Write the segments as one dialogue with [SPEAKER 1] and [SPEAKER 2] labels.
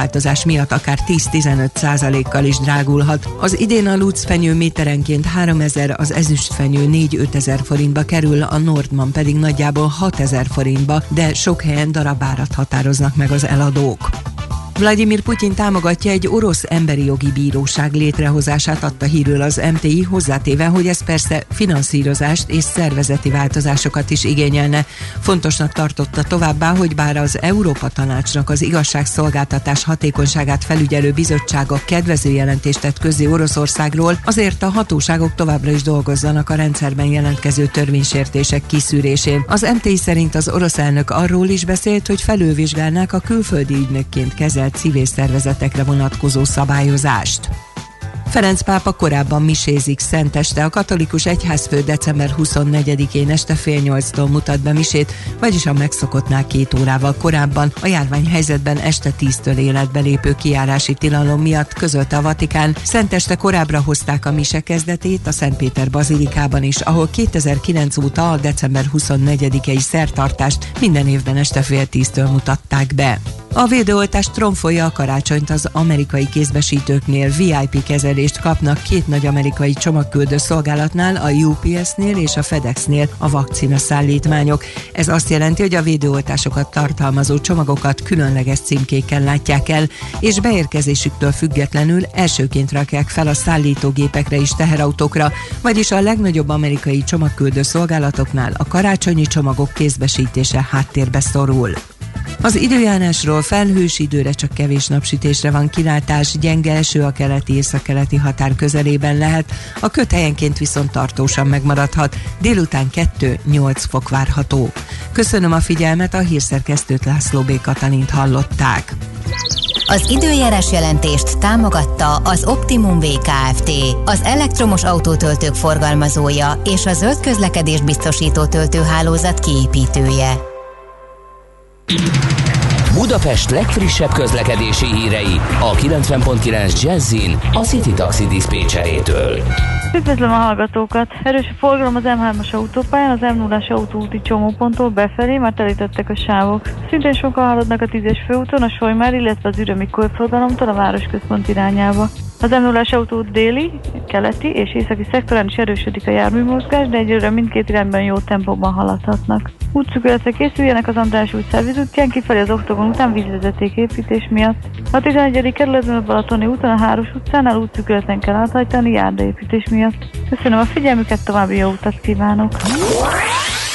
[SPEAKER 1] változás miatt akár 10-15 százalékkal is drágulhat. Az idén a lucfenyő méterenként 3000, az ezüstfenyő 4-5 ezer forintba kerül, a Nordman pedig nagyjából 6 ezer forintba, de sok helyen darabárat határoznak meg az eladók. Vladimir Putyin támogatja egy orosz emberi jogi bíróság létrehozását, adta hírül az MTI, hozzátéve, hogy ez persze finanszírozást és szervezeti változásokat is igényelne. Fontosnak tartotta továbbá, hogy bár az Európa Tanácsnak az igazságszolgáltatás hatékonyságát felügyelő bizottsága kedvező jelentést tett közé Oroszországról, azért a hatóságok továbbra is dolgozzanak a rendszerben jelentkező törvénysértések kiszűrésén. Az MTI szerint az orosz elnök arról is beszélt, hogy felülvizsgálnák a külföldi ügynökként kezel civil szervezetekre vonatkozó szabályozást. Ferenc pápa korábban misézik szenteste. A katolikus egyházfő december 24-én este fél nyolctól mutat be misét, vagyis a megszokottnál két órával korábban a járványhelyzetben este tíztől életbe lépő kiárási tilalom miatt közölte a Vatikán. Szenteste korábbra hozták a mise kezdetét a Szentpéter bazilikában is, ahol 2009 óta a december 24-i szertartást minden évben este fél tíztől mutatták be. A védőoltás tromfolja a karácsonyt az amerikai kézbesítőknél VIP kezelést kapnak két nagy amerikai csomagküldő szolgálatnál, a UPS-nél és a FedEx-nél a vakcina szállítmányok. Ez azt jelenti, hogy a védőoltásokat tartalmazó csomagokat különleges címkékkel látják el, és beérkezésüktől függetlenül elsőként rakják fel a szállítógépekre és teherautókra, vagyis a legnagyobb amerikai csomagküldő szolgálatoknál a karácsonyi csomagok kézbesítése háttérbe szorul. Az időjárásról felhős időre csak kevés napsütésre van kilátás, gyenge eső a keleti északkeleti határ közelében lehet, a köthelyenként viszont tartósan megmaradhat, délután 2-8 fok várható. Köszönöm a figyelmet, a hírszerkesztőt László B. Katalint hallották.
[SPEAKER 2] Az időjárás jelentést támogatta az Optimum VKFT, az elektromos autótöltők forgalmazója és a zöld közlekedés biztosító töltőhálózat kiépítője.
[SPEAKER 3] Budapest legfrissebb közlekedési hírei a 90.9 Jazzin a City Taxi Dispécsejétől.
[SPEAKER 4] Üdvözlöm a hallgatókat! Erős a forgalom az M3-as autópályán, az m 0 autóúti csomóponttól befelé, már telítettek a sávok. Szintén sokan haladnak a 10-es főúton, a Solymár, illetve az ürömi körforgalomtól a városközpont irányába. Az m 0 autó déli, keleti és északi szektorán is erősödik a járműmozgás, de egyelőre mindkét irányban jó tempóban haladhatnak. Útszükületre készüljenek az András út szervizútján, kifelé az oktogon után vízvezeték építés miatt. A 11. kerületben a Balatoni úton a Háros utcánál útszükületen kell áthajtani járdaépítés miatt. Köszönöm a figyelmüket, további jó utat kívánok!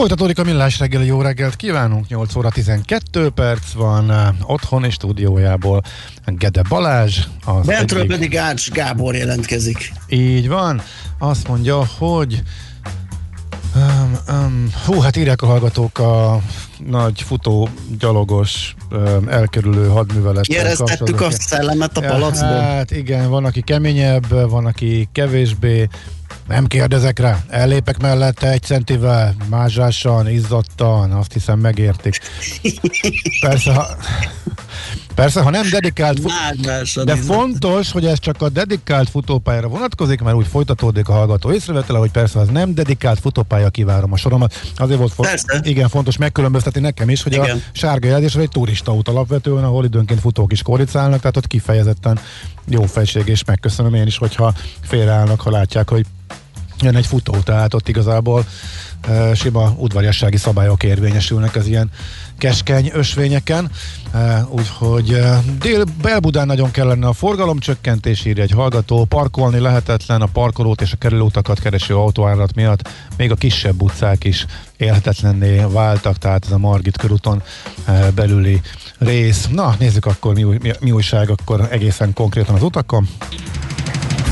[SPEAKER 5] Folytatódik a millás reggeli, jó reggelt kívánunk, 8 óra 12 perc van uh, otthon és stúdiójából Gede Balázs.
[SPEAKER 6] Az Bentről egyik... pedig Ács Gábor jelentkezik.
[SPEAKER 5] Így van, azt mondja, hogy Um, um, hú, hát írják a hallgatók a nagy futó, gyalogos, um, elkerülő hadművelet.
[SPEAKER 6] Éreztettük a szellemet a palacból?
[SPEAKER 5] Hát igen, van, aki keményebb, van, aki kevésbé. Nem kérdezek rá. Ellépek mellette egy centivel, mázsásan, izzadtan, azt hiszem megértik. Persze, ha, persze, ha nem dedikált fut... de fontos, hogy ez csak a dedikált futópályára vonatkozik, mert úgy folytatódik a hallgató észrevetele, hogy persze az nem dedikált futópálya kivárom a soromat. Azért volt fo- igen, fontos megkülönböztetni nekem is, hogy igen. a sárga jelzés egy turista út alapvetően, ahol időnként futók is koricálnak, tehát ott kifejezetten jó fejség, és megköszönöm én is, hogyha félreállnak, ha látják, hogy jön egy futó, tehát ott igazából e, sima udvariassági szabályok érvényesülnek az ilyen keskeny ösvényeken, e, úgyhogy e, dél Belbudán nagyon kellene a forgalomcsökkentés, írja egy hallgató, parkolni lehetetlen, a parkolót és a kerülőutakat kereső autóárat miatt még a kisebb utcák is élhetetlenné váltak, tehát ez a Margit körúton e, belüli rész. Na, nézzük akkor mi, mi, mi újság akkor egészen konkrétan az utakon.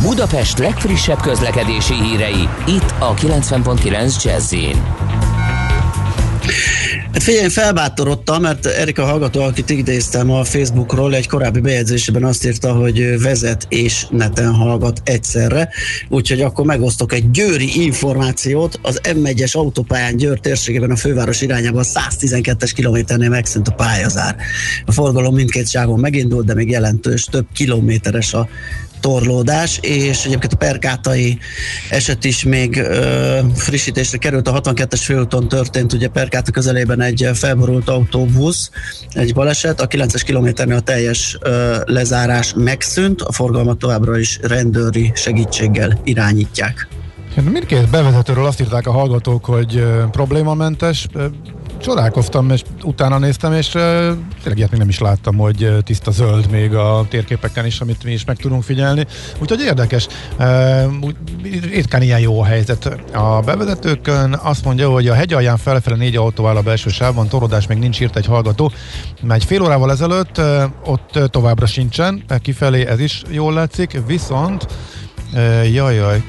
[SPEAKER 7] Budapest legfrissebb közlekedési hírei, itt a 90.9 jazz
[SPEAKER 6] Hát figyelj, felbátorodtam, mert Erika hallgató, akit idéztem a Facebookról, egy korábbi bejegyzésében azt írta, hogy vezet és neten hallgat egyszerre, úgyhogy akkor megosztok egy győri információt. Az M1-es autópályán Győr térségében a főváros irányában 112-es kilométernél megszűnt a pályazár. A forgalom mindkét ságon megindult, de még jelentős, több kilométeres a torlódás, és egyébként a Perkátai eset is még ö, frissítésre került, a 62-es főúton történt, ugye Perkáta közelében egy felborult autóbusz, egy baleset, a 9-es kilométernél a teljes ö, lezárás megszűnt, a forgalmat továbbra is rendőri segítséggel irányítják.
[SPEAKER 5] Mindkét bevezetőről? Azt írták a hallgatók, hogy problémamentes csodálkoztam, és utána néztem, és uh, tényleg ilyet még nem is láttam, hogy uh, tiszta zöld még a térképeken is, amit mi is meg tudunk figyelni. Úgyhogy érdekes. Uh, ritkán ilyen jó a helyzet. A bevezetőkön azt mondja, hogy a hegy alján felfele négy autó áll a belső sávban, torodás még nincs írt egy hallgató. Mert egy fél órával ezelőtt uh, ott továbbra sincsen, kifelé ez is jól látszik, viszont uh, jaj, jaj,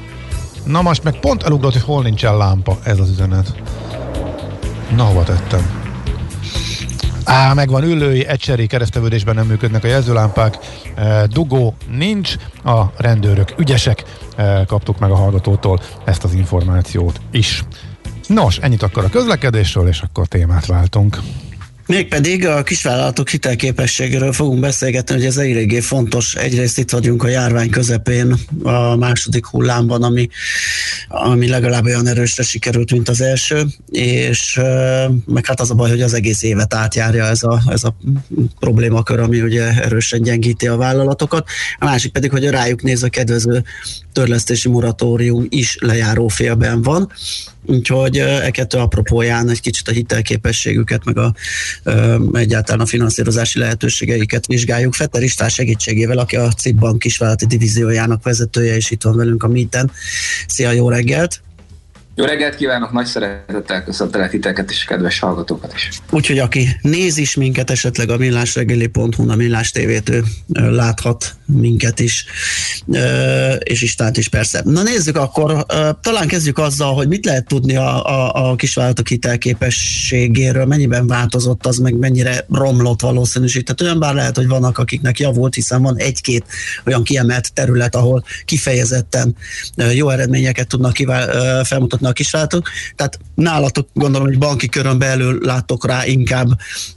[SPEAKER 5] Na most meg pont elugrott, hogy hol nincsen lámpa, ez az üzenet. Na, hova tettem? Á, megvan ülői, egyszeri keresztevődésben nem működnek a jelzőlámpák, e, dugó nincs, a rendőrök ügyesek, e, kaptuk meg a hallgatótól ezt az információt is. Nos, ennyit akkor a közlekedésről, és akkor témát váltunk.
[SPEAKER 6] Mégpedig a kisvállalatok hitelképességéről fogunk beszélgetni, hogy ez eléggé fontos. Egyrészt itt vagyunk a járvány közepén, a második hullámban, ami, ami legalább olyan erősre sikerült, mint az első, és meg hát az a baj, hogy az egész évet átjárja ez a, ez a problémakör, ami ugye erősen gyengíti a vállalatokat. A másik pedig, hogy rájuk néz a kedvező törlesztési moratórium is lejáró félben van, úgyhogy e kettő apropóján egy kicsit a hitelképességüket, meg a, egyáltalán a finanszírozási lehetőségeiket vizsgáljuk. Fetter István segítségével, aki a CIP kisvállalati divíziójának vezetője, és itt van velünk a Meeten. Szia, jó reggelt!
[SPEAKER 8] Jó reggelt kívánok, nagy szeretettel köszöntelek titeket és kedves hallgatókat is.
[SPEAKER 6] Úgyhogy aki néz is minket, esetleg a millásregeli.hu, a Millás TV-t láthat minket is, és Istánt is persze. Na nézzük akkor, talán kezdjük azzal, hogy mit lehet tudni a, a, a kisvállalatok hitelképességéről, mennyiben változott az, meg mennyire romlott valószínűsített. Olyan bár lehet, hogy vannak, akiknek javult, hiszen van egy-két olyan kiemelt terület, ahol kifejezetten jó eredményeket tudnak kivál, felmutatni a kisvállalatok. Tehát nálatok gondolom, hogy banki körön belül látok rá inkább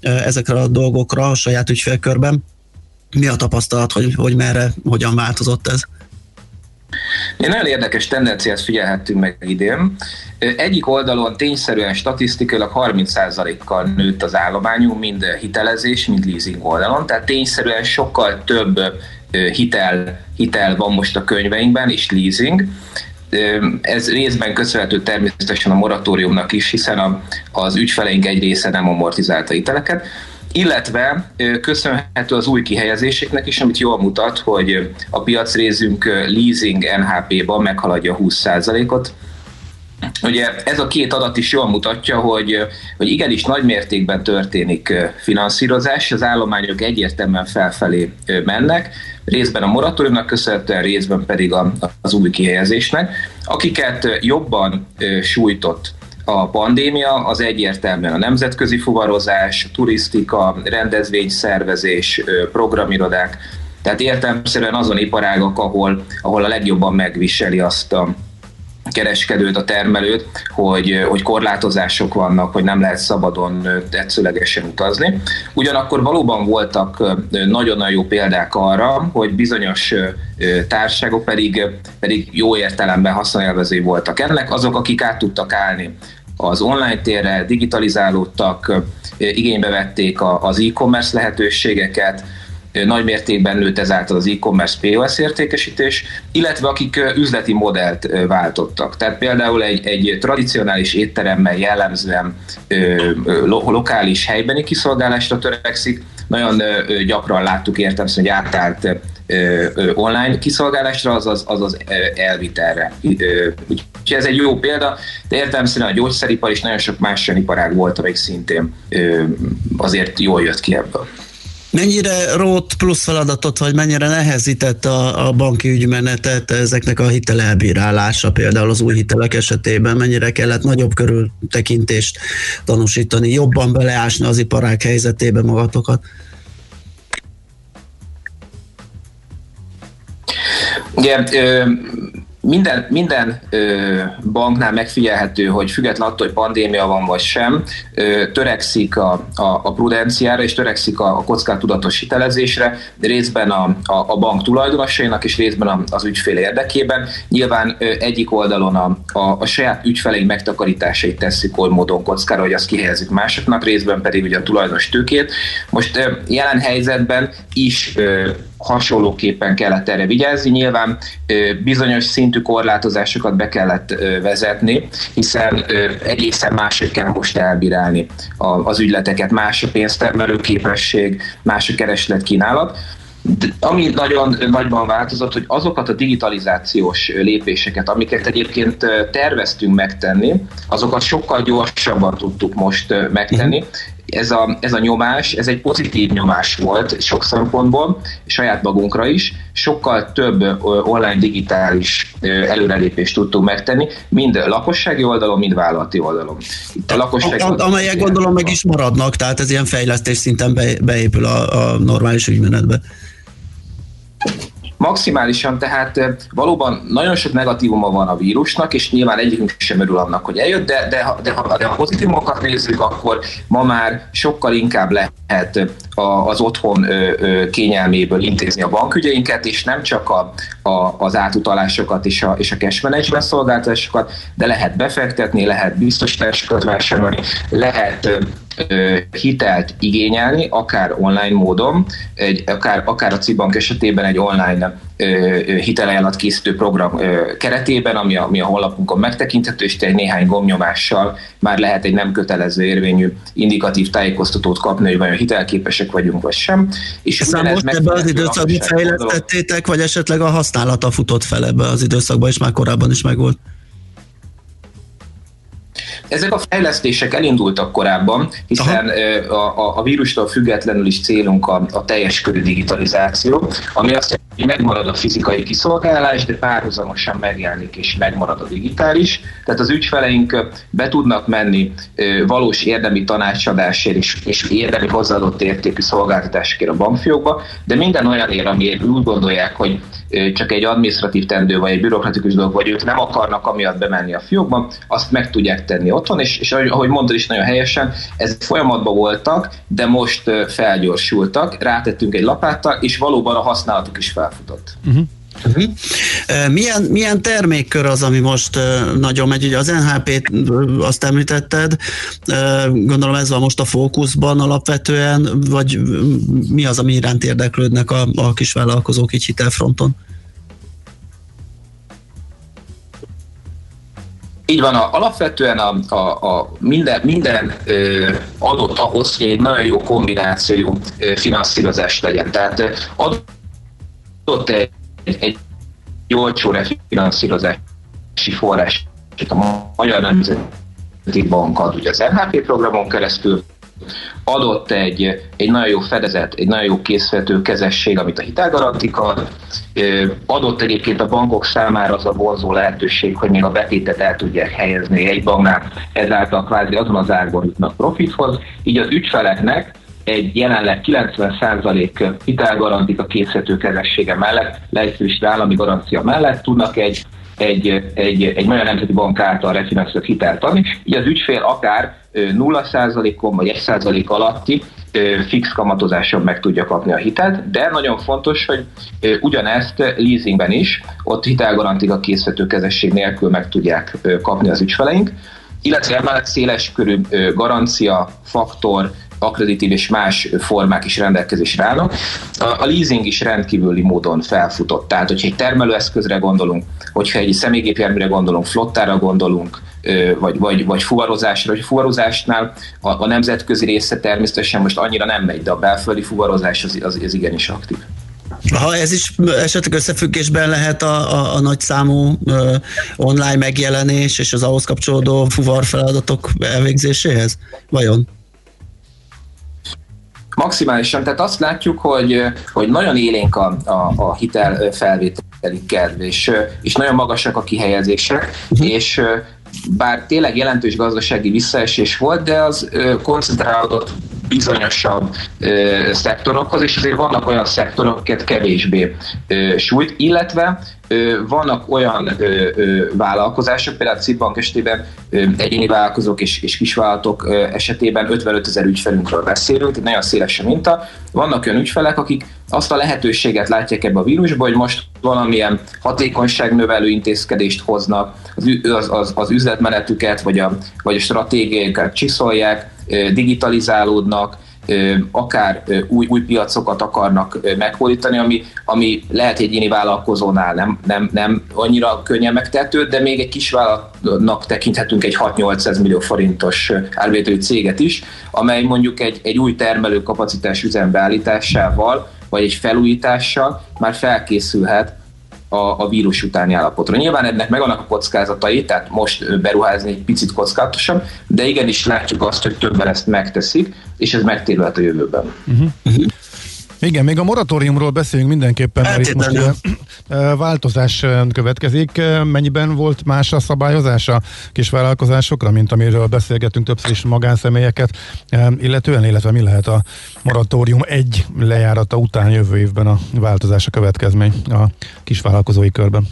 [SPEAKER 6] ezekre a dolgokra a saját ügyfélkörben. Mi a tapasztalat, hogy, hogy merre, hogyan változott ez?
[SPEAKER 8] Egy nagyon érdekes tendenciát figyelhettünk meg idén. Egyik oldalon tényszerűen statisztikailag 30%-kal nőtt az állományunk, mind hitelezés, mind leasing oldalon, tehát tényszerűen sokkal több hitel, hitel van most a könyveinkben, és leasing. Ez részben köszönhető természetesen a moratóriumnak is, hiszen a, az ügyfeleink egy része nem amortizálta hiteleket, illetve köszönhető az új kihelyezéseknek is, amit jól mutat, hogy a piacrészünk leasing NHP-ban meghaladja 20%-ot, Ugye ez a két adat is jól mutatja, hogy, hogy igenis nagy mértékben történik finanszírozás, az állományok egyértelműen felfelé mennek, részben a moratóriumnak köszönhetően, részben pedig az új kihelyezésnek, akiket jobban sújtott a pandémia, az egyértelműen a nemzetközi fuvarozás, turisztika, rendezvényszervezés, programirodák, tehát értelmszerűen azon iparágok, ahol, ahol a legjobban megviseli azt a kereskedőt, a termelőt, hogy, hogy korlátozások vannak, hogy nem lehet szabadon tetszőlegesen utazni. Ugyanakkor valóban voltak nagyon-nagyon jó példák arra, hogy bizonyos társaságok pedig, pedig jó értelemben haszonélvezői voltak ennek, azok, akik át tudtak állni az online térre, digitalizálódtak, igénybe vették az e-commerce lehetőségeket, nagy mértékben nőtt ezáltal az e-commerce POS értékesítés, illetve akik üzleti modellt váltottak. Tehát például egy, egy tradicionális étteremmel jellemzően lokális helybeni kiszolgálásra törekszik, nagyon gyakran láttuk értem, hogy átállt online kiszolgálásra, azaz, azaz elvitelre. Úgyhogy ez egy jó példa, de értelemszerűen a gyógyszeripar és nagyon sok más iparág volt, amelyik szintén azért jól jött ki ebből.
[SPEAKER 6] Mennyire rót plusz feladatot, vagy mennyire nehezített a, a banki ügymenetet ezeknek a hitelelbírálása, például az új hitelek esetében, mennyire kellett nagyobb körültekintést tanúsítani, jobban beleásni az iparák helyzetébe magatokat?
[SPEAKER 8] Ugye, minden, minden ö, banknál megfigyelhető, hogy független attól, hogy pandémia van vagy sem, ö, törekszik a, a, a prudenciára és törekszik a, a kockát tudatos hitelezésre, részben a, a, a bank tulajdonosainak és részben a, az ügyfél érdekében. Nyilván ö, egyik oldalon a, a, a saját ügyfeleink megtakarításait teszik oly módon kockára, hogy azt kihelyezik másoknak, részben pedig ugye a tulajdonos tőkét. Most ö, jelen helyzetben is ö, hasonlóképpen kellett erre vigyázni. Nyilván bizonyos szintű korlátozásokat be kellett vezetni, hiszen egészen máshogy kell most elbírálni az ügyleteket, más a pénztermelő képesség, más a kereslet kínálat. De ami nagyon nagyban változott, hogy azokat a digitalizációs lépéseket, amiket egyébként terveztünk megtenni, azokat sokkal gyorsabban tudtuk most megtenni, mhm ez a, ez a nyomás, ez egy pozitív nyomás volt sok szempontból, saját magunkra is. Sokkal több online digitális előrelépést tudtunk megtenni, mind lakossági oldalon, mind vállalati oldalon.
[SPEAKER 6] Itt a lakossági a, amelyek gondolom meg is maradnak, tehát ez ilyen fejlesztés szinten be, beépül a, a normális ügymenetbe.
[SPEAKER 8] Maximálisan tehát valóban nagyon sok negatívuma van a vírusnak, és nyilván egyikünk sem örül annak, hogy eljött, de, de, de, ha, de ha pozitívumokat nézzük, akkor ma már sokkal inkább lehet az otthon kényelméből intézni a bankügyeinket, és nem csak a, a, az átutalásokat és a, és a cash management szolgáltatásokat, de lehet befektetni, lehet biztosításokat vásárolni, lehet hitelt igényelni, akár online módon, egy, akár, akár a Cibank esetében egy online hitelajánlat készítő program keretében, ami a, ami a honlapunkon megtekinthető, és egy néhány gomnyomással már lehet egy nem kötelező érvényű indikatív tájékoztatót kapni, hogy vajon hitelképesek vagyunk, vagy sem.
[SPEAKER 6] És Aztán most ebben az időszakban fejlesztettétek, vagy esetleg a használata futott fel ebbe az időszakban, és már korábban is megvolt?
[SPEAKER 8] Ezek a fejlesztések elindultak korábban, hiszen a, a, a vírustól függetlenül is célunk a, a teljes körű digitalizáció, ami azt jelenti, hogy megmarad a fizikai kiszolgálás, de párhuzamosan megjelenik és megmarad a digitális. Tehát az ügyfeleink be tudnak menni valós érdemi tanácsadásért és, és érdemi hozzáadott értékű szolgáltatásokért a bankfiókba, de minden olyan ér, amiért úgy gondolják, hogy csak egy administratív tendő vagy egy bürokratikus dolog, vagy ők nem akarnak amiatt bemenni a fiókba, azt meg tudják tenni otthon, és, és ahogy mondtad is nagyon helyesen, ez folyamatban voltak, de most felgyorsultak, rátettünk egy lapáttal, és valóban a használatuk is felfutott. Uh-huh.
[SPEAKER 6] Uh-huh. Milyen, milyen termékkör az, ami most nagyon megy? Ugye az NHP-t azt említetted, gondolom ez van most a fókuszban alapvetően, vagy mi az, ami iránt érdeklődnek a, a kisvállalkozók így hitelfronton?
[SPEAKER 8] Így van, a, alapvetően a, a, a minden, minden ö, adott ahhoz, hogy egy nagyon jó kombinációjú finanszírozás legyen. Tehát adott egy egy, egy olcsó refinanszírozási forrás a Magyar Nemzeti Bank ad ugye az NHP programon keresztül, adott egy, egy nagyon jó fedezet, egy nagyon jó készítő kezesség, amit a hitelgarantik ad, adott egyébként a bankok számára az a vonzó lehetőség, hogy még a betétet el tudják helyezni egy banknál, ezáltal kvázi azon az árban jutnak profithoz, így az ügyfeleknek egy jelenleg 90% hitelgarantika készítő kezessége mellett, leegyszerűsítve állami garancia mellett tudnak egy egy, egy, egy magyar nemzeti bank által refinanszírozott hitelt adni, így az ügyfél akár 0%-on vagy 1% alatti fix kamatozáson meg tudja kapni a hitelt, de nagyon fontos, hogy ugyanezt leasingben is, ott hitelgarantika készítő kezesség nélkül meg tudják kapni az ügyfeleink, illetve emellett széles körű garancia, faktor, akkreditív és más formák is rendelkezésre állnak. A, a leasing is rendkívüli módon felfutott. Tehát, hogyha egy termelőeszközre gondolunk, hogyha egy személygépjárműre gondolunk, flottára gondolunk, vagy, vagy, vagy fuvarozásra, hogy fuvarozásnál a, a nemzetközi része természetesen most annyira nem megy, de a belföldi fuvarozás az, az, az igenis aktív.
[SPEAKER 6] Ha ez is esetleg összefüggésben lehet a, a, a nagyszámú uh, online megjelenés és az ahhoz kapcsolódó fuvar feladatok elvégzéséhez? Vajon?
[SPEAKER 8] Maximálisan, tehát azt látjuk, hogy, hogy nagyon élénk a, a, a hitel felvételi kedv, és, és nagyon magasak a kihelyezések, uh-huh. és bár tényleg jelentős gazdasági visszaesés volt, de az koncentrálódott bizonyosabb ö, szektorokhoz, és azért vannak olyan szektorok, akiket kevésbé ö, sújt, illetve vannak olyan ö, ö, vállalkozások, például a Citbank esetében egyéni vállalkozók és, és kisvállalatok esetében 55 ezer ügyfelünkről beszélünk, nagyon széles a minta. Vannak olyan ügyfelek, akik azt a lehetőséget látják ebbe a vírusba, hogy most valamilyen hatékonyságnövelő intézkedést hoznak, az, az, az, az üzletmenetüket vagy a, vagy a stratégiákat csiszolják, digitalizálódnak, akár új, új piacokat akarnak meghódítani, ami, ami lehet egy egyéni vállalkozónál nem, nem, nem annyira könnyen megtehető, de még egy kis vállalatnak tekinthetünk egy 6-800 millió forintos árvételű céget is, amely mondjuk egy, egy új termelő kapacitás üzembeállításával, vagy egy felújítással már felkészülhet a, a vírus utáni állapotra. Nyilván ennek megvannak a kockázatai, tehát most beruházni egy picit kockázatosabb, de igenis látjuk azt, hogy többen ezt megteszik, és ez megtérülhet a jövőben. Uh-huh.
[SPEAKER 5] Igen, még a moratóriumról beszélünk mindenképpen, mert itt most Változás következik. Mennyiben volt más a szabályozás a kisvállalkozásokra, mint amiről beszélgetünk többször is magánszemélyeket, illetően, illetve mi lehet a moratórium egy lejárata után jövő évben a változás a következmény a kisvállalkozói körben?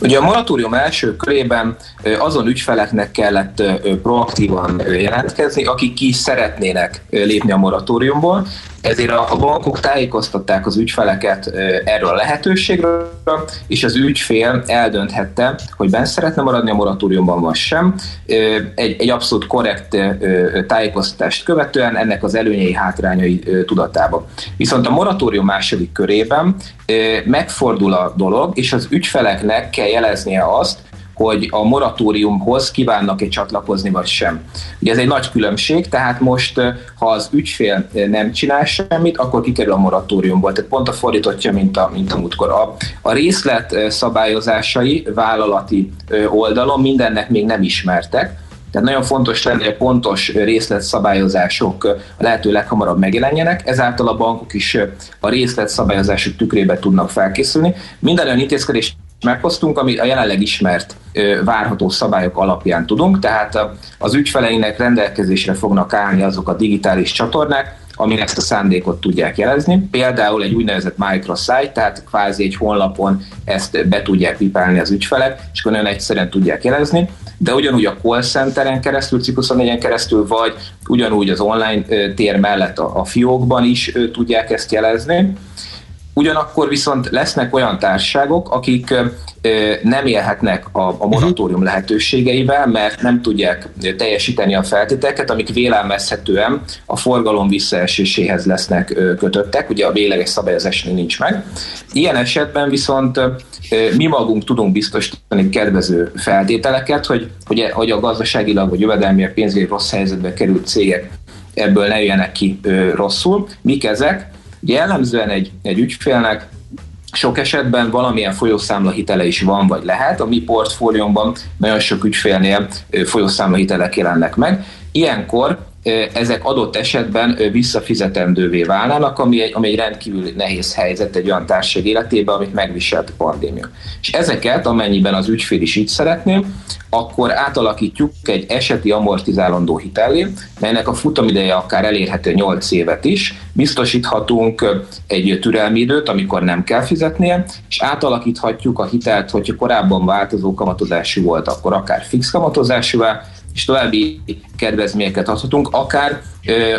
[SPEAKER 8] Ugye a moratórium első körében azon ügyfeleknek kellett proaktívan jelentkezni, akik ki szeretnének lépni a moratóriumból, ezért a bankok tájékoztatták az ügyfeleket erről a lehetőségről, és az ügyfél eldönthette, hogy benne szeretne maradni a moratóriumban, vagy sem. Egy, egy abszolút korrekt tájékoztatást követően ennek az előnyei, hátrányai tudatában. Viszont a moratórium második körében megfordul a dolog, és az ügyfeleknek kell jeleznie azt, hogy a moratóriumhoz kívánnak-e csatlakozni, vagy sem. Ugye ez egy nagy különbség, tehát most, ha az ügyfél nem csinál semmit, akkor kikerül a moratóriumból. Tehát pont a fordítottja, mint a, mint a múltkor. A, a részlet szabályozásai vállalati oldalon mindennek még nem ismertek, tehát nagyon fontos lenne, hogy a pontos részletszabályozások a lehető leghamarabb megjelenjenek, ezáltal a bankok is a részletszabályozások tükrébe tudnak felkészülni. Minden olyan intézkedés meghoztunk, ami a jelenleg ismert várható szabályok alapján tudunk, tehát az ügyfeleinek rendelkezésre fognak állni azok a digitális csatornák, amik ezt a szándékot tudják jelezni. Például egy úgynevezett microsite, tehát kvázi egy honlapon ezt be tudják pipálni az ügyfelek, és akkor nagyon egyszerűen tudják jelezni, de ugyanúgy a call centeren keresztül, Cipuszon keresztül, vagy ugyanúgy az online tér mellett a, a fiókban is tudják ezt jelezni. Ugyanakkor viszont lesznek olyan társaságok, akik nem élhetnek a, a moratórium mhm. lehetőségeivel, mert nem tudják teljesíteni a feltételeket, amik vélelmezhetően a forgalom visszaeséséhez lesznek kötöttek, ugye a végleges szabályozás még nincs meg. Ilyen esetben viszont mi magunk tudunk biztosítani kedvező feltételeket, hogy, hogy, hogy a gazdaságilag vagy jövedelmileg pénzügyi rossz helyzetbe került cégek ebből ne jöjjenek ki rosszul. Mik ezek? Jellemzően egy, egy ügyfélnek sok esetben valamilyen folyószámla hitele is van, vagy lehet. A mi portfóliónkban nagyon sok ügyfélnél folyószámla hitelek jelennek meg. Ilyenkor ezek adott esetben visszafizetendővé válnának, ami egy, ami egy rendkívül nehéz helyzet egy olyan társaság életében, amit megviselt a pandémia. És ezeket, amennyiben az ügyfél is így szeretné, akkor átalakítjuk egy eseti amortizálandó hitellé, melynek a futamideje akár elérhető 8 évet is, biztosíthatunk egy türelmi időt, amikor nem kell fizetnie, és átalakíthatjuk a hitelt, hogyha korábban változó kamatozású volt, akkor akár fix kamatozásúvá, és további kedvezményeket adhatunk, akár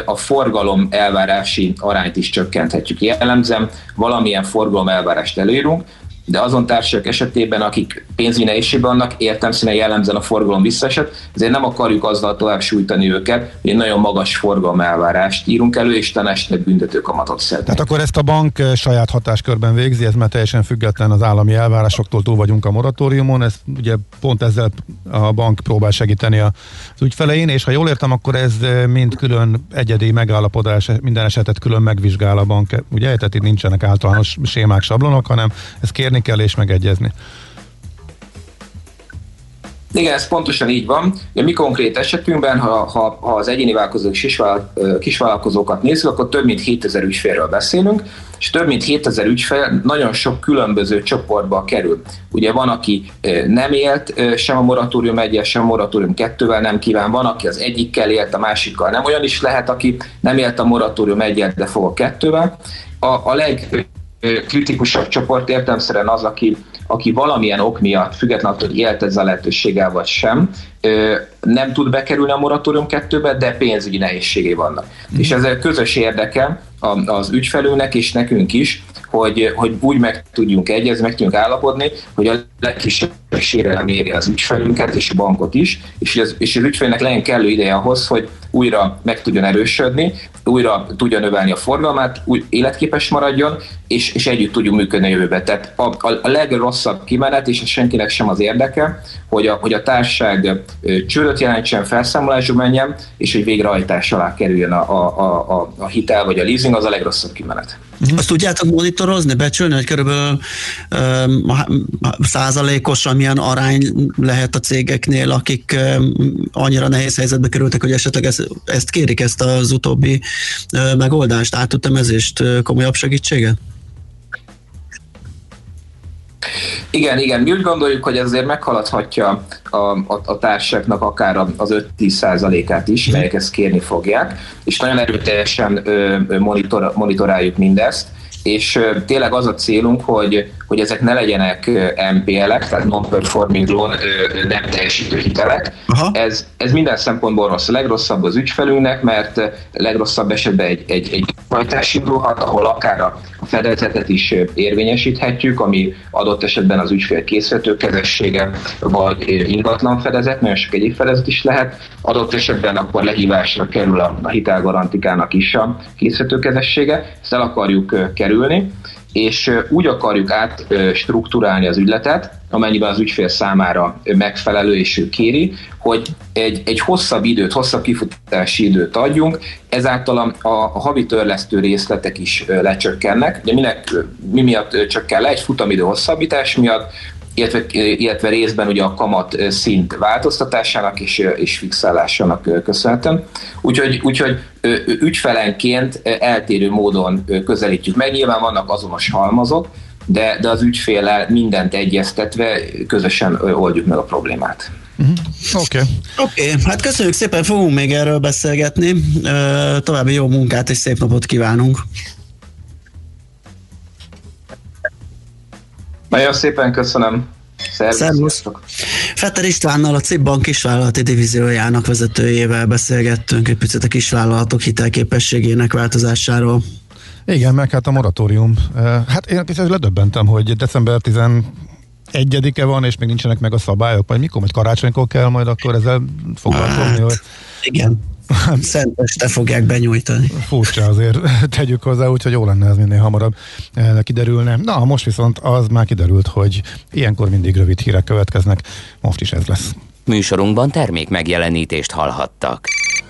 [SPEAKER 8] a forgalom elvárási arányt is csökkenthetjük. Jellemzem, valamilyen forgalom elvárást előírunk, de azon társaság esetében, akik pénzügyi nehézségben vannak, értelmszerűen jellemzően a forgalom visszaesett, ezért nem akarjuk azzal tovább sújtani őket, hogy egy nagyon magas forgalom elvárást írunk elő, és tanácsnak büntető kamatot szeretnénk.
[SPEAKER 5] Tehát akkor ezt a bank eh, saját hatáskörben végzi, ez már teljesen független az állami elvárásoktól, túl vagyunk a moratóriumon, ez ugye pont ezzel a bank próbál segíteni az ügyfelein, és ha jól értem, akkor ez eh, mind külön egyedi megállapodás, minden esetet külön megvizsgál a bank, ugye? Tehát itt nincsenek általános sémák, sablonok, hanem ez kér kérni kell és megegyezni.
[SPEAKER 8] Igen, ez pontosan így van. A mi konkrét esetünkben, ha, ha, ha az egyéni vállalkozók kisvállalkozókat nézzük, akkor több mint 7000 ügyfélről beszélünk, és több mint 7000 ügyfél nagyon sok különböző csoportba kerül. Ugye van, aki nem élt sem a moratórium 1 sem a moratórium 2-vel nem kíván, van, aki az egyikkel élt, a másikkal nem. Olyan is lehet, aki nem élt a moratórium 1 de fog a 2-vel. A, a leg kritikusabb csoport értelmszerűen az, aki, aki valamilyen ok miatt, függetlenül, hogy élt ezzel a lehetőséggel vagy sem, nem tud bekerülni a moratórium kettőbe, de pénzügyi nehézségei vannak. Mm. És ez közös érdeke az ügyfelőnek és nekünk is, hogy, hogy úgy meg tudjunk egyezni, meg tudjunk állapodni, hogy a legkisebb sérelem éri az ügyfelünket és a bankot is, és az, és az ügyfélnek legyen kellő ideje ahhoz, hogy újra meg tudjon erősödni, újra tudja növelni a forgalmát, úgy életképes maradjon, és, és együtt tudjunk működni a jövőben. Tehát a, a, a legrosszabb kimenet, és ez senkinek sem az érdeke, hogy a, hogy a társaság csődöt jelentsen, felszámolásra menjen, és hogy végrehajtás alá kerüljön a, a, a, a hitel vagy a leasing, az a legrosszabb kimenet.
[SPEAKER 6] Azt tudjátok monitorozni, becsülni, hogy körülbelül um, százalékosan milyen arány lehet a cégeknél, akik annyira nehéz helyzetbe kerültek, hogy esetleg ez ezt kérik, ezt az utóbbi megoldást, átütemezést, komolyabb segítséget?
[SPEAKER 8] Igen, igen, mi úgy gondoljuk, hogy ez azért meghaladhatja a, a, a társadalmaknak akár az 5-10 százalékát is, melyek ezt kérni fogják, és nagyon erőteljesen monitor, monitoráljuk mindezt, és tényleg az a célunk, hogy, hogy ezek ne legyenek MPL-ek, tehát non-performing loan, nem teljesítő hitelek. Ez, ez minden szempontból rossz. A legrosszabb az ügyfelünknek, mert legrosszabb esetben egy, egy, egy fajtás indulhat, ahol akár a fedezetet is érvényesíthetjük, ami adott esetben az ügyfél készítőkezessége, vagy ingatlan fedezet, nagyon sok egyéb fedezet is lehet. Adott esetben akkor lehívásra kerül a, a hitelgarantikának is a készítőkezessége. Ezt el akarjuk kerülni és úgy akarjuk átstruktúrálni az ügyletet, amennyiben az ügyfél számára megfelelő és ő kéri, hogy egy, egy hosszabb időt, hosszabb kifutási időt adjunk, ezáltal a, a havi törlesztő részletek is lecsökkennek. Ugye minek, mi miatt csökken le? Egy futamidő hosszabbítás miatt, illetve, illetve részben ugye a kamat szint változtatásának és, és fixálásának köszönhetően. Úgyhogy, úgyhogy ügyfelenként eltérő módon közelítjük meg. Nyilván vannak azonos halmazok, de, de az ügyféllel mindent egyeztetve közösen oldjuk meg a problémát.
[SPEAKER 5] Oké. Uh-huh. Oké,
[SPEAKER 6] okay. okay, hát köszönjük szépen, fogunk még erről beszélgetni. További jó munkát és szép napot kívánunk.
[SPEAKER 8] Nagyon szépen köszönöm.
[SPEAKER 6] Szervusz. Fetter Istvánnal a CIP Bank kisvállalati divíziójának vezetőjével beszélgettünk egy picit a kisvállalatok hitelképességének változásáról.
[SPEAKER 5] Igen, meg hát a moratórium. Hát én picit ledöbbentem, hogy december 11-e van, és még nincsenek meg a szabályok, vagy mikor, majd karácsonykor kell majd akkor ezzel foglalkozni, hát, hogy...
[SPEAKER 6] Igen. Szenteste fogják benyújtani.
[SPEAKER 5] Furcsa azért tegyük hozzá, úgyhogy jó lenne ez minél hamarabb eh, kiderülne. Na, most viszont az már kiderült, hogy ilyenkor mindig rövid hírek következnek, most is ez lesz.
[SPEAKER 7] Műsorunkban termék megjelenítést hallhattak.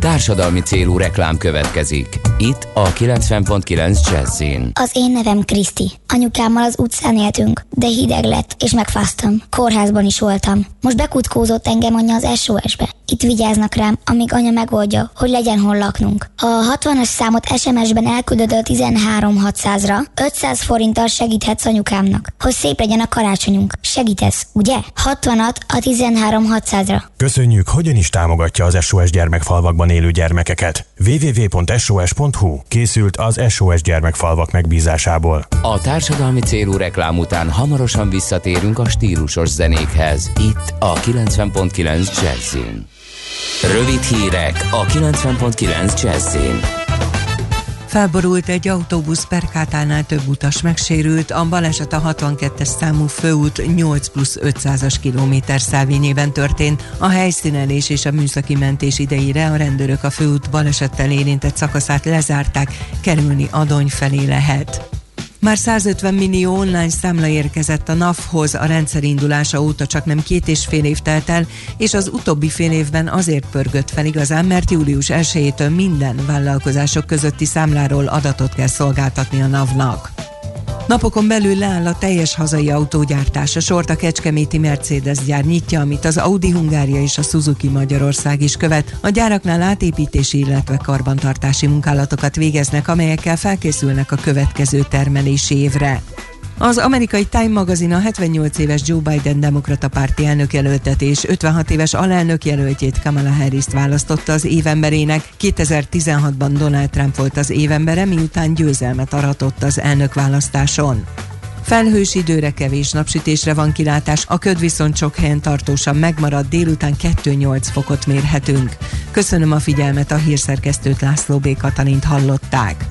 [SPEAKER 7] Társadalmi célú reklám következik. Itt a 90.9 Jazzin.
[SPEAKER 9] Az én nevem Kriszti. Anyukámmal az utcán éltünk, de hideg lett, és megfáztam. Kórházban is voltam. Most bekutkózott engem anya az SOS-be. Itt vigyáznak rám, amíg anya megoldja, hogy legyen hol laknunk. A 60-as számot SMS-ben elküldöd a 13600-ra, 500 forinttal segíthetsz anyukámnak, hogy szép legyen a karácsonyunk. Segítesz, ugye? 60-at a 13600-ra.
[SPEAKER 10] Köszönjük, hogyan is támogatja az SOS gyermekfalvakban élő gyermekeket. www.sos.hu készült az SOS gyermekfalvak megbízásából.
[SPEAKER 7] A társadalmi célú reklám után hamarosan visszatérünk a stílusos zenékhez. Itt a 90.9 Jazzin. Rövid hírek a 90.9 Jazzin.
[SPEAKER 1] Felborult egy autóbusz Perkátánál több utas megsérült, a baleset a 62-es számú főút 8 plusz 500-as kilométer szávényében történt. A helyszínelés és a műszaki mentés idejére a rendőrök a főút balesettel érintett szakaszát lezárták, kerülni adony felé lehet. Már 150 millió online számla érkezett a NAV-hoz a rendszer indulása óta csak nem két és fél év telt el, és az utóbbi fél évben azért pörgött fel igazán, mert július 1-től minden vállalkozások közötti számláról adatot kell szolgáltatni a NAV-nak. Napokon belül leáll a teljes hazai autógyártás. A sort a Kecskeméti Mercedes gyár nyitja, amit az Audi Hungária és a Suzuki Magyarország is követ. A gyáraknál átépítési, illetve karbantartási munkálatokat végeznek, amelyekkel felkészülnek a következő termelési évre. Az amerikai Time magazin a 78 éves Joe Biden demokrata párti elnökjelöltet és 56 éves alelnök jelöltjét Kamala Harris-t választotta az évemberének. 2016-ban Donald Trump volt az évembere, miután győzelmet aratott az elnökválasztáson. Felhős időre kevés napsütésre van kilátás, a köd viszont sok helyen tartósan megmarad, délután 2-8 fokot mérhetünk. Köszönöm a figyelmet, a hírszerkesztőt László B. Katalint hallották.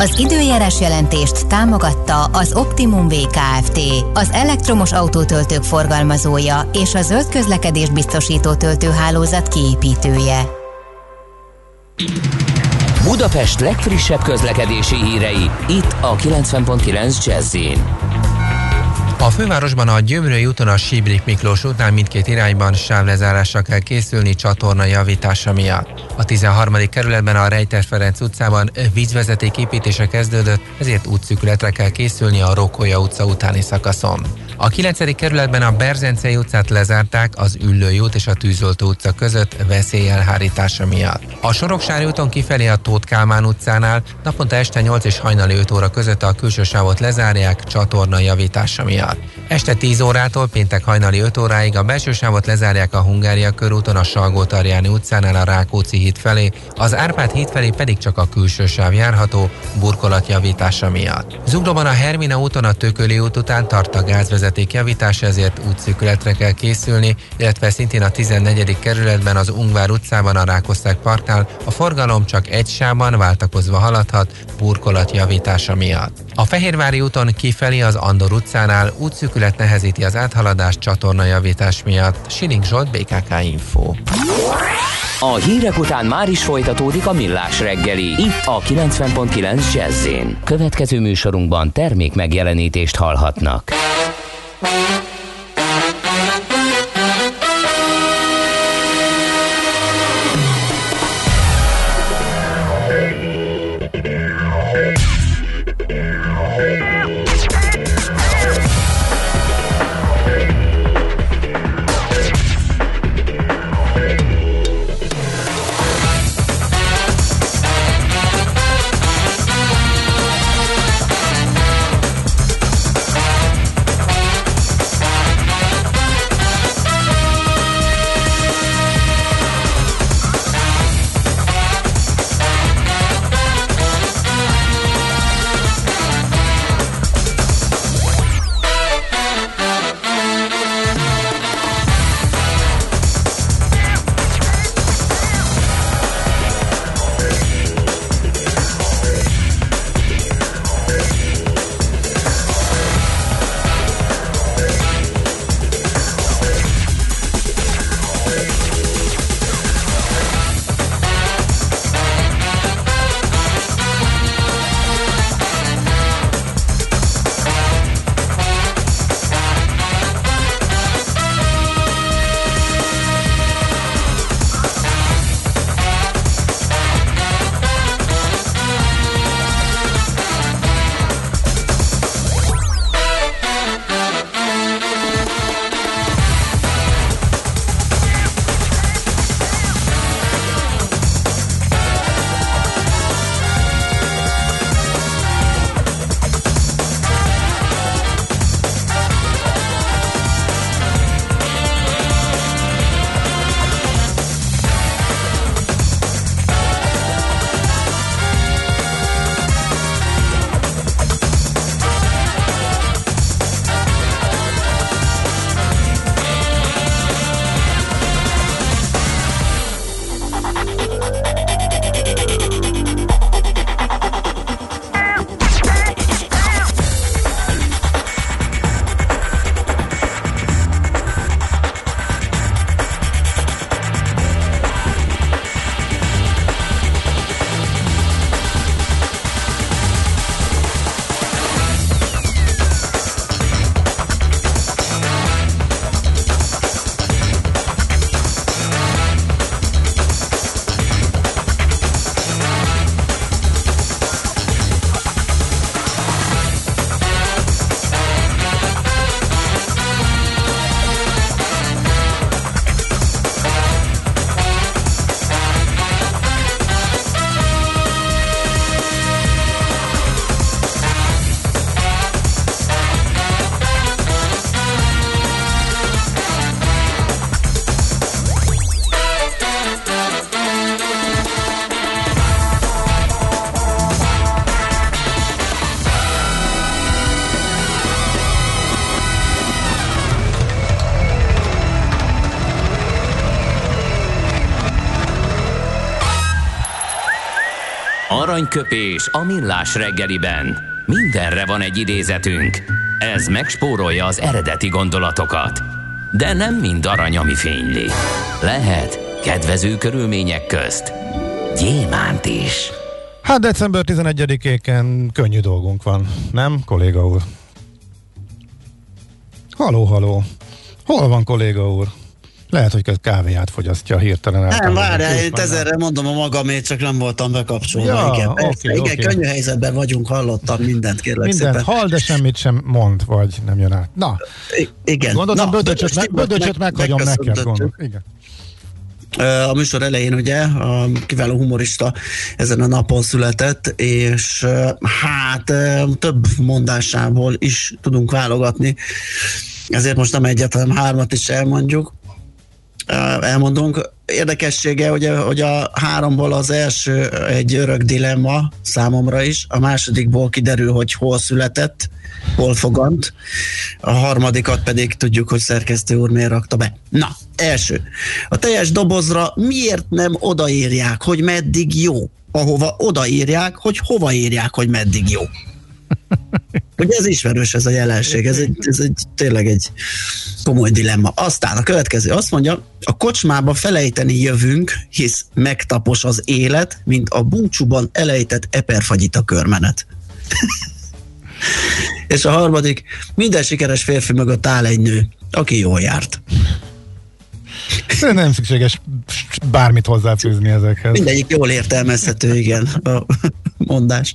[SPEAKER 2] Az időjárás jelentést támogatta az Optimum VKFT, az elektromos autótöltők forgalmazója és a zöld közlekedés biztosító töltőhálózat kiépítője.
[SPEAKER 7] Budapest legfrissebb közlekedési hírei, itt a 90.9 jazz
[SPEAKER 11] A fővárosban a Gyömrői úton a Sibrik Miklós útnál mindkét irányban sávlezárásra kell készülni csatorna javítása miatt. A 13. kerületben a Rejter Ferenc utcában vízvezeték építése kezdődött, ezért útszűkületre kell készülni a Rókója utca utáni szakaszon. A 9. kerületben a Berzencei utcát lezárták az Üllői út és a Tűzoltó utca között veszélyelhárítása miatt. A Soroksári úton kifelé a Tóth Kálmán utcánál naponta este 8 és hajnali 5 óra között a külső sávot lezárják csatorna javítása miatt. not. Este 10 órától péntek hajnali 5 óráig a belső sávot lezárják a Hungária körúton a salgó utcánál a Rákóczi híd felé, az Árpád híd felé pedig csak a külső sáv járható burkolat javítása miatt. Zuglóban a Hermina úton a Tököli út után tart a gázvezeték javítása, ezért útszűkületre kell készülni, illetve szintén a 14. kerületben az Ungvár utcában a Rákosztág parknál a forgalom csak egy sávban váltakozva haladhat burkolat javítása miatt. A Fehérvári úton kifelé az Andor utcánál útszűkület nehezíti az áthaladást csatornajavítás miatt. Siling Zsolt, BKK Info.
[SPEAKER 7] A hírek után már is folytatódik a millás reggeli. Itt a 90.9 jazz Következő műsorunkban termék megjelenítést hallhatnak. Aranyköpés a millás reggeliben. Mindenre van egy idézetünk. Ez megspórolja az eredeti gondolatokat. De nem mind arany, ami fényli. Lehet kedvező körülmények közt gyémánt is.
[SPEAKER 5] Hát december 11-éken könnyű dolgunk van, nem, kolléga úr? Haló, haló. Hol van kolléga úr? Lehet, hogy kávéját fogyasztja hirtelen.
[SPEAKER 6] Nem, várjál, én ezerre mondom a magamét, csak nem voltam bekapcsolva.
[SPEAKER 5] Ja,
[SPEAKER 6] igen,
[SPEAKER 5] oké,
[SPEAKER 6] persze, igen
[SPEAKER 5] oké.
[SPEAKER 6] könnyű helyzetben vagyunk, hallottam mindent, kérlek
[SPEAKER 5] Mindent
[SPEAKER 6] szépen.
[SPEAKER 5] hall, de semmit sem mond, vagy nem jön át. Na,
[SPEAKER 6] I- igen.
[SPEAKER 5] gondoltam,
[SPEAKER 6] Na,
[SPEAKER 5] Bödöcsöt, meg, Bödöcsöt
[SPEAKER 6] meg-
[SPEAKER 5] meghagyom neked, gondolom. Igen.
[SPEAKER 6] A műsor elején ugye a kiváló humorista ezen a napon született, és hát több mondásából is tudunk válogatni, ezért most nem egyet, hanem hármat is elmondjuk. Elmondunk. Érdekessége, ugye, hogy a háromból az első egy örök dilemma számomra is, a másodikból kiderül, hogy hol született, hol fogant, a harmadikat pedig tudjuk, hogy szerkesztő úr miért rakta be. Na, első. A teljes dobozra miért nem odaírják, hogy meddig jó? Ahova odaírják, hogy hova írják, hogy meddig jó. Ugye ez ismerős ez a jelenség, ez egy, ez egy tényleg egy komoly dilemma. Aztán a következő azt mondja, a kocsmába felejteni jövünk, hisz megtapos az élet, mint a búcsúban elejtett eperfagyita körmenet. És a harmadik, minden sikeres férfi mögött áll egy nő, aki jól járt.
[SPEAKER 5] Nem szükséges bármit hozzáfűzni ezekhez.
[SPEAKER 6] Mindegyik jól értelmezhető, igen, a mondás.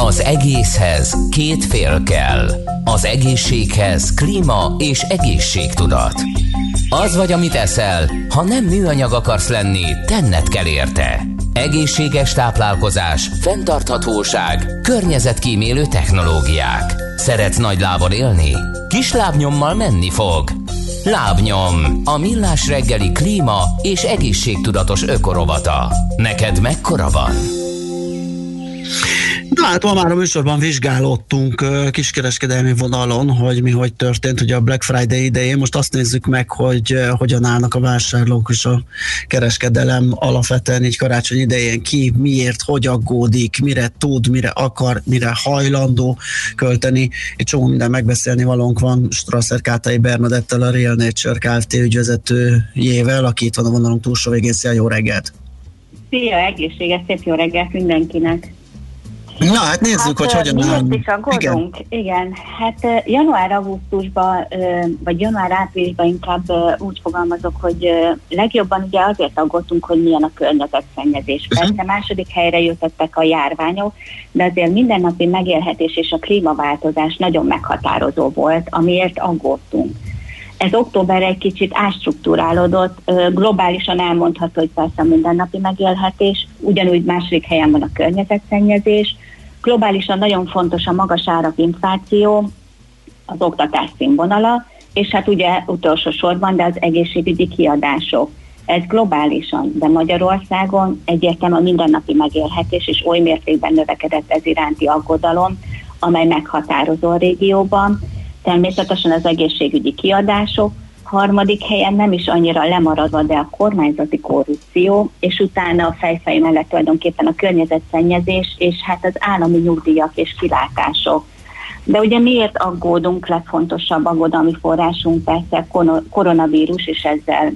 [SPEAKER 7] Az egészhez két fél kell. Az egészséghez klíma és egészségtudat. Az vagy, amit eszel, ha nem műanyag akarsz lenni, tenned kell érte. Egészséges táplálkozás, fenntarthatóság, környezetkímélő technológiák. Szeretsz nagy lábon élni? Kis lábnyommal menni fog. Lábnyom, a millás reggeli klíma és egészségtudatos ökorovata. Neked mekkora van?
[SPEAKER 6] Na hát ma már a műsorban vizsgálódtunk kiskereskedelmi vonalon, hogy mi hogy történt ugye a Black Friday idején. Most azt nézzük meg, hogy hogyan állnak a vásárlók és a kereskedelem alapvetően így karácsony idején ki, miért, hogy aggódik, mire tud, mire akar, mire hajlandó költeni. Egy csomó minden megbeszélni valónk van Strasser Kátai Bernadettel, a Real Nature Kft. ügyvezetőjével, aki itt van a vonalunk túlsó végén. Szia, jó reggelt!
[SPEAKER 12] Szia, egészséges, szép jó reggelt mindenkinek.
[SPEAKER 6] Na hát nézzük, hogy
[SPEAKER 12] ö,
[SPEAKER 6] hogyan
[SPEAKER 12] miért
[SPEAKER 6] állunk.
[SPEAKER 12] is aggódunk? Igen. Igen, hát január-augusztusban, vagy január-áprilisban inkább úgy fogalmazok, hogy legjobban ugye azért aggódtunk, hogy milyen a környezetszennyezés. Persze második helyre jöttek a járványok, de azért mindennapi megélhetés és a klímaváltozás nagyon meghatározó volt, amiért aggódtunk. Ez októberre egy kicsit átstruktúrálódott, ö, globálisan elmondható, hogy persze a mindennapi megélhetés, ugyanúgy második helyen van a környezetszennyezés, globálisan nagyon fontos a magas árak infláció, az oktatás színvonala, és hát ugye utolsó sorban, de az egészségügyi kiadások. Ez globálisan, de Magyarországon egyértelműen a mindennapi megélhetés és oly mértékben növekedett ez iránti aggodalom, amely meghatározó a régióban. Természetesen az egészségügyi kiadások, harmadik helyen nem is annyira lemaradva, de a kormányzati korrupció, és utána a fejfej mellett tulajdonképpen a környezetszennyezés, és hát az állami nyugdíjak és kilátások. De ugye miért aggódunk, legfontosabb aggodalmi forrásunk persze koronavírus, és ezzel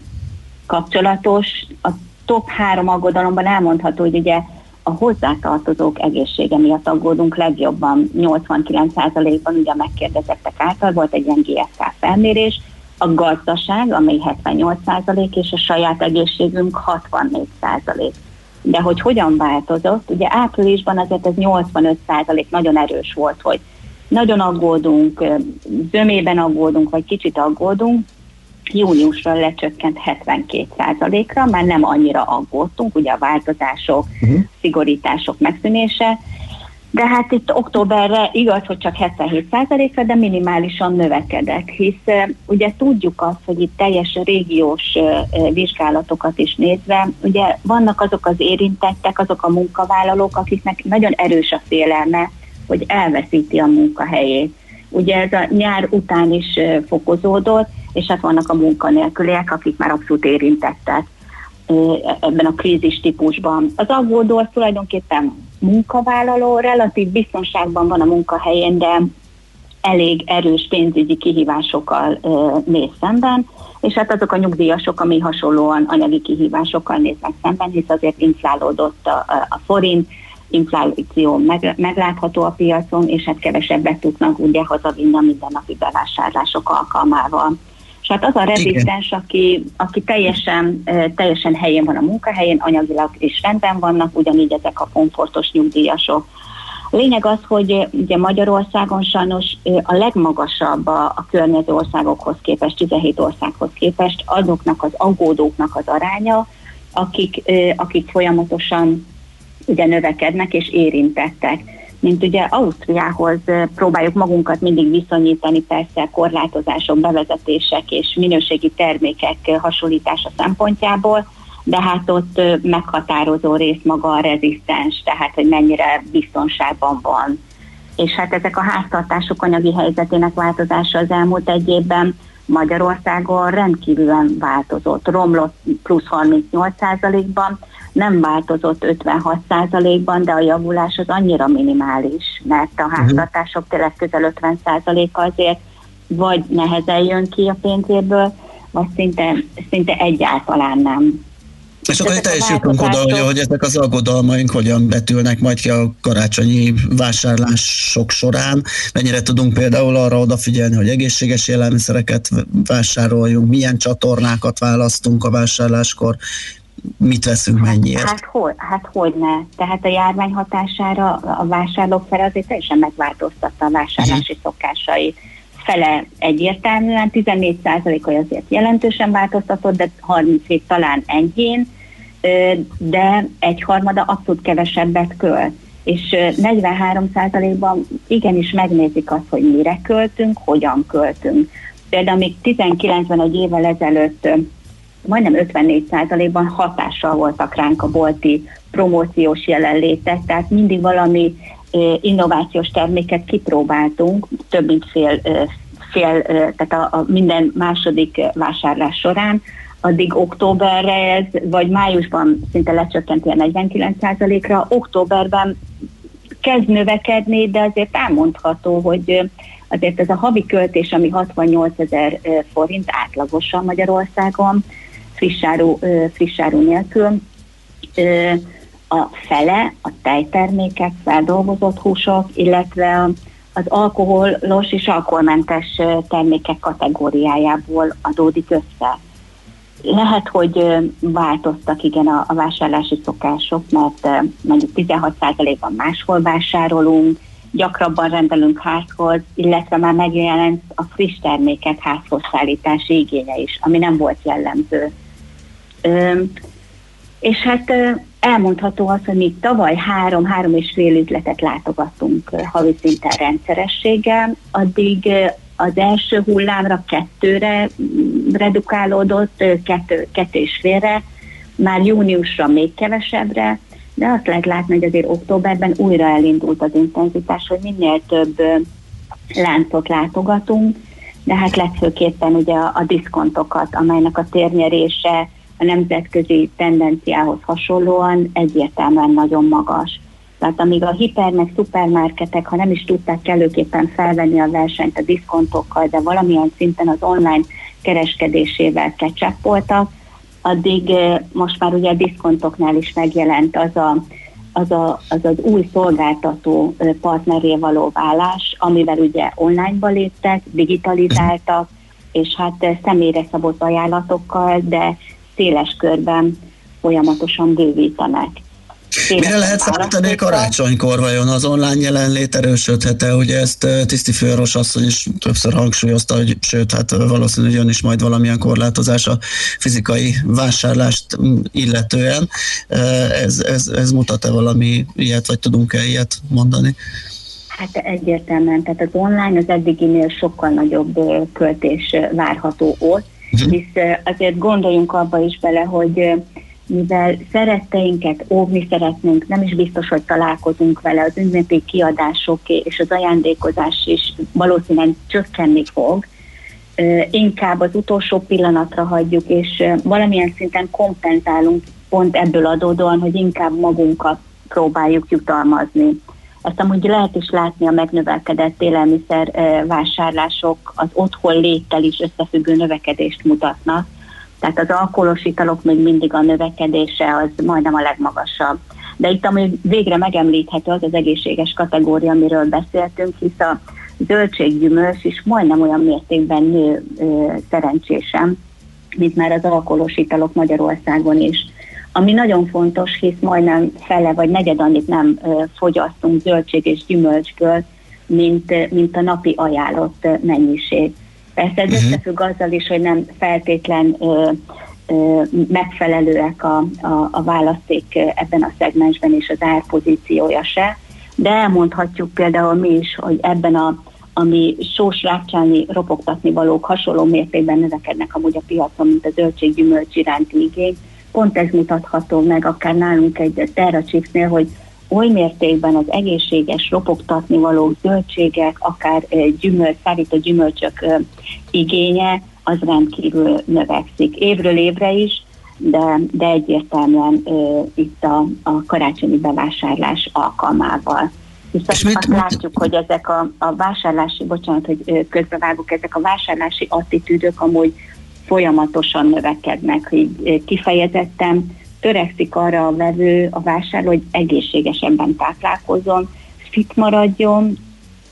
[SPEAKER 12] kapcsolatos. A top három aggodalomban elmondható, hogy ugye a hozzátartozók egészsége miatt aggódunk legjobban, 89%-ban ugye a megkérdezettek által volt egy ilyen GFK felmérés, a gazdaság, amely 78% és a saját egészségünk 64%. De hogy hogyan változott, ugye áprilisban azért ez 85% nagyon erős volt, hogy nagyon aggódunk, zömében aggódunk, vagy kicsit aggódunk, júniusra lecsökkent 72%-ra, már nem annyira aggódtunk, ugye a változások, uh-huh. szigorítások megszűnése, de hát itt októberre igaz, hogy csak 77%-ra, de minimálisan növekedett, hisz ugye tudjuk azt, hogy itt teljes régiós vizsgálatokat is nézve, ugye vannak azok az érintettek, azok a munkavállalók, akiknek nagyon erős a félelme, hogy elveszíti a munkahelyét. Ugye ez a nyár után is fokozódott, és hát vannak a munkanélküliek, akik már abszolút érintettek ebben a krízis típusban. Az aggódó az tulajdonképpen munkavállaló, relatív biztonságban van a munkahelyén, de elég erős pénzügyi kihívásokkal néz szemben, és hát azok a nyugdíjasok, ami hasonlóan anyagi kihívásokkal néznek szemben, hisz azért inflálódott a, a forint, infláció meg, meglátható a piacon, és hát kevesebbet tudnak ugye hazavinni a mindennapi bevásárlások alkalmával. És hát az a rezisztens, aki, aki teljesen, teljesen helyén van a munkahelyén, anyagilag is rendben vannak, ugyanígy ezek a komfortos nyugdíjasok. A lényeg az, hogy ugye Magyarországon sajnos a legmagasabb a, a környező országokhoz képest, 17 országhoz képest azoknak az aggódóknak az aránya, akik, akik folyamatosan ugye növekednek és érintettek. Mint ugye Ausztriához próbáljuk magunkat mindig viszonyítani, persze korlátozások, bevezetések és minőségi termékek hasonlítása szempontjából, de hát ott meghatározó rész maga a rezisztens, tehát hogy mennyire biztonságban van. És hát ezek a háztartások anyagi helyzetének változása az elmúlt egy évben Magyarországon rendkívülen változott, romlott plusz 38%-ban, nem változott 56%-ban, de a javulás az annyira minimális, mert a mhm. háztartások tényleg közel 50%-a azért vagy nehezen jön ki a pénzéből, vagy szinte, szinte egyáltalán nem.
[SPEAKER 6] És akkor te is jutunk oda, hogy, hogy ezek az aggodalmaink hogyan betülnek majd ki a karácsonyi vásárlások során. Mennyire tudunk például arra odafigyelni, hogy egészséges élelmiszereket vásároljunk, milyen csatornákat választunk a vásárláskor, mit veszünk mennyiért?
[SPEAKER 12] Hát, hogy, hát hogy ne. Tehát a járvány hatására a vásárlók fel azért teljesen megváltoztatta a vásárlási uh-huh. szokásait. Fele egyértelműen, 14%-a azért jelentősen változtatott, de 37 talán enyhén, de egyharmada abszolút kevesebbet költ. És 43%-ban igenis megnézik azt, hogy mire költünk, hogyan költünk. Például még 19-ben egy évvel ezelőtt majdnem 54%-ban hatással voltak ránk a bolti promóciós jelenlétek, tehát mindig valami innovációs terméket kipróbáltunk, több mint fél, fél tehát a, a minden második vásárlás során, addig októberre ez, vagy májusban szinte lecsökkent ilyen 49%-ra, októberben kezd növekedni, de azért elmondható, hogy azért ez a havi költés, ami 68 ezer forint átlagosan Magyarországon, frissáru, frissáru nélkül, a fele a tejtermékek, feldolgozott húsok, illetve az alkoholos és alkoholmentes termékek kategóriájából adódik össze. Lehet, hogy változtak igen a, a vásárlási szokások, mert mondjuk 16%-ban máshol vásárolunk, gyakrabban rendelünk házhoz, illetve már megjelent a friss termékek házhoz szállítási igénye is, ami nem volt jellemző. És hát elmondható az, hogy mi tavaly három-három és fél üzletet látogattunk havi szinten rendszerességgel, addig az első hullámra kettőre redukálódott, kettő, kettő és félre, már júniusra még kevesebbre, de azt lehet látni, hogy azért októberben újra elindult az intenzitás, hogy minél több láncot látogatunk, de hát legfőképpen ugye a, a diszkontokat, amelynek a térnyerése a nemzetközi tendenciához hasonlóan egyértelműen nagyon magas. Tehát amíg a hipernek, szupermarketek, ha nem is tudták kellőképpen felvenni a versenyt a diszkontokkal, de valamilyen szinten az online kereskedésével kecsapoltak, addig most már ugye a diszkontoknál is megjelent az a, az, a, az az új szolgáltató partneré való vállás, amivel ugye online-ba léptek, digitalizáltak, és hát személyre szabott ajánlatokkal, de széles körben folyamatosan bővítenek.
[SPEAKER 6] Mire lehet számítani karácsonykor vajon az online jelenlét erősödhet-e? Ugye ezt Tiszti Főoros asszony is többször hangsúlyozta, hogy sőt, hát valószínűleg jön is majd valamilyen korlátozás a fizikai vásárlást illetően. Ez, ez, ez mutat-e valami ilyet, vagy tudunk-e ilyet mondani?
[SPEAKER 12] Hát egyértelműen, tehát az online az eddiginél sokkal nagyobb költés várható ott. Hisz azért gondoljunk abba is bele, hogy mivel szeretteinket óvni szeretnénk, nem is biztos, hogy találkozunk vele, az ünnepi kiadások és az ajándékozás is valószínűleg csökkenni fog, inkább az utolsó pillanatra hagyjuk, és valamilyen szinten kompenzálunk pont ebből adódóan, hogy inkább magunkat próbáljuk jutalmazni Ezt amúgy lehet is látni a megnövelkedett élelmiszer vásárlások, az otthon léttel is összefüggő növekedést mutatnak. Tehát az alkoholos italok még mindig a növekedése az majdnem a legmagasabb. De itt ami végre megemlíthető az az egészséges kategória, amiről beszéltünk, hisz a zöldséggyümölcs is majdnem olyan mértékben nő ö, szerencsésen, mint már az alkoholos italok Magyarországon is. Ami nagyon fontos, hisz majdnem fele vagy negyed annyit nem fogyasztunk zöldség és gyümölcsből, mint, mint a napi ajánlott mennyiség. Persze ez uh-huh. összefügg azzal is, hogy nem feltétlen ö, ö, megfelelőek a, a, a választék ebben a szegmensben és az árpozíciója se, de elmondhatjuk például mi is, hogy ebben a ami sós rákcsálni, ropogtatni valók hasonló mértékben növekednek amúgy a piacon, mint a zöldséggyümölcs iránti igény. Pont ez mutatható meg akár nálunk egy Terra Chipsnél, hogy oly mértékben az egészséges ropogtatni való zöldségek, akár gyümölcs, szárító gyümölcsök igénye, az rendkívül növekszik. Évről évre is, de, de egyértelműen uh, itt a, a karácsonyi bevásárlás alkalmával. Hiszen és mit, azt látjuk, hogy ezek a, a vásárlási, bocsánat, hogy közbevágok, ezek a vásárlási attitűdök amúgy folyamatosan növekednek, hogy kifejezetten törekszik arra a vevő, a vásárló, hogy egészségesebben táplálkozon, fit maradjon,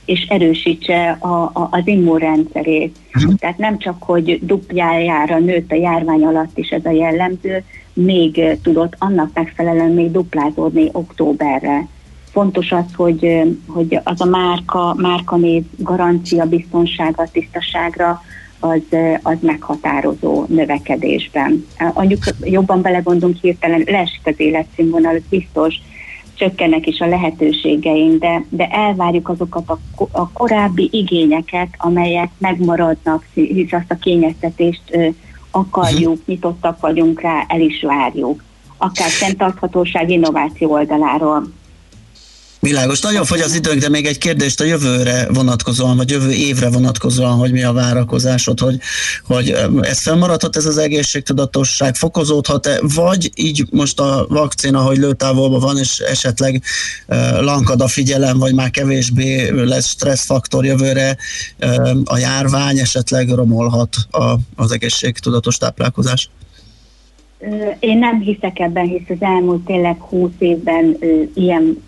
[SPEAKER 12] és erősítse a, a, az immunrendszerét. Uh-huh. Tehát nem csak, hogy duplájára nőtt a járvány alatt is ez a jellemző, még tudott annak megfelelően még duplázódni októberre. Fontos az, hogy, hogy az a márka, márkanév garancia biztonsága, tisztaságra, az, az meghatározó növekedésben. Mondjuk jobban belegondolunk hirtelen, leesik az életszínvonal, biztos, csökkennek is a lehetőségeink, de, de elvárjuk azokat a, a korábbi igényeket, amelyek megmaradnak, hisz azt a kényeztetést ö, akarjuk, uh-huh. nyitottak vagyunk rá, el is várjuk. Akár fenntarthatóság innováció oldaláról.
[SPEAKER 6] Világos. Nagyon fogy az időnk, de még egy kérdést a jövőre vonatkozóan, vagy jövő évre vonatkozóan, hogy mi a várakozásod, hogy, hogy ez fennmaradhat ez az egészségtudatosság, fokozódhat-e, vagy így most a vakcina, hogy lőtávolban van, és esetleg lankad a figyelem, vagy már kevésbé lesz stresszfaktor jövőre, a járvány esetleg romolhat a, az egészségtudatos táplálkozás?
[SPEAKER 12] Én nem hiszek ebben, hisz az elmúlt tényleg húsz évben ilyen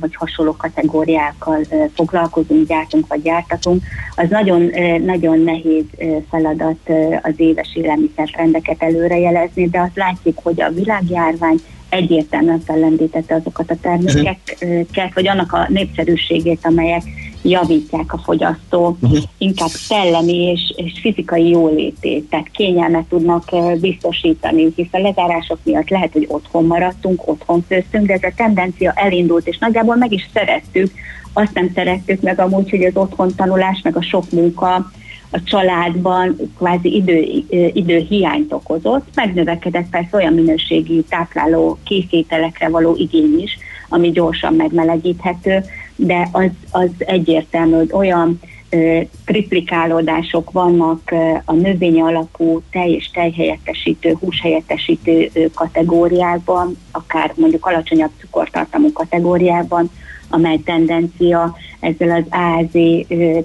[SPEAKER 12] vagy hasonló kategóriákkal ö, foglalkozunk, gyártunk vagy gyártatunk. Az nagyon, nagyon nehéz ö, feladat az éves élelmiszertrendeket előrejelezni, de azt látjuk, hogy a világjárvány egyértelműen fellendítette azokat a termékeket, vagy annak a népszerűségét, amelyek javítják a fogyasztó, uh-huh. inkább szellemi és, és fizikai jólétét, tehát kényelmet tudnak biztosítani, hisz a lezárások miatt lehet, hogy otthon maradtunk, otthon főztünk, de ez a tendencia elindult, és nagyjából meg is szerettük, azt nem szerettük meg amúgy, hogy az otthon tanulás, meg a sok munka a családban kvázi idő, idő hiányt okozott, megnövekedett persze olyan minőségi tápláló készételekre való igény is, ami gyorsan megmelegíthető, de az, az egyértelmű, hogy olyan ö, triplikálódások vannak ö, a növényi alapú tej és tejhelyettesítő, húshelyettesítő ö, kategóriákban, akár mondjuk alacsonyabb cukortartalmú kategóriában, amely tendencia ezzel az AZ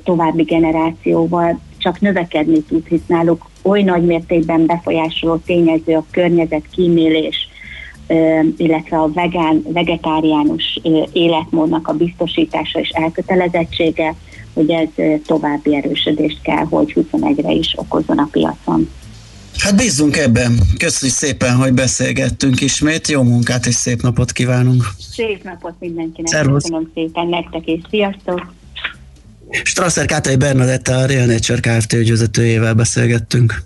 [SPEAKER 12] további generációval csak növekedni tud, hisz náluk oly nagy mértékben befolyásoló tényező a környezet kímélés, illetve a vegán, vegetáriánus életmódnak a biztosítása és elkötelezettsége, hogy ez további erősödést kell, hogy 21-re is okozzon a piacon.
[SPEAKER 6] Hát bízzunk ebben. Köszönjük szépen, hogy beszélgettünk ismét. Jó munkát és szép napot kívánunk.
[SPEAKER 12] Szép napot mindenkinek.
[SPEAKER 6] Szervusz.
[SPEAKER 12] Köszönöm szépen nektek, és sziasztok!
[SPEAKER 6] Strasser Kátai Bernadette, a Real Nature Kft. ügyvezetőjével beszélgettünk.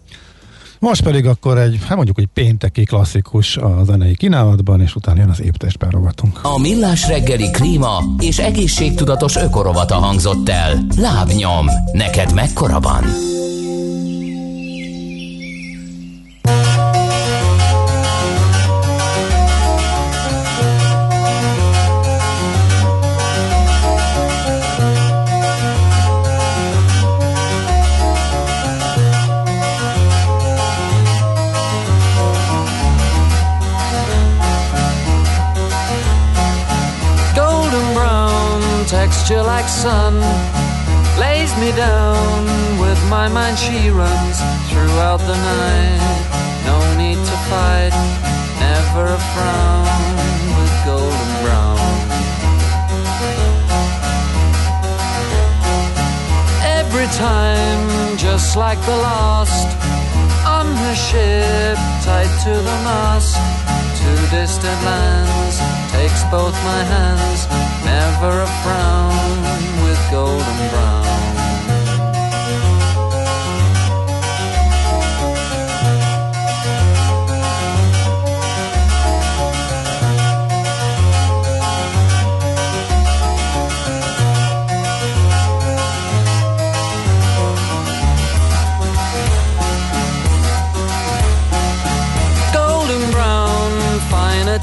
[SPEAKER 5] Most pedig akkor egy, hát mondjuk, hogy pénteki klasszikus a zenei kínálatban, és utána jön az éptestben rovatunk.
[SPEAKER 7] A Millás reggeli klíma és egészségtudatos ökorovata hangzott el. Lábnyom, neked mekkora van?
[SPEAKER 13] The night. No need to fight, never a frown with golden brown. Every time, just like the last, on her ship, tied to the mast, to distant lands, takes both my hands, never a frown with golden brown.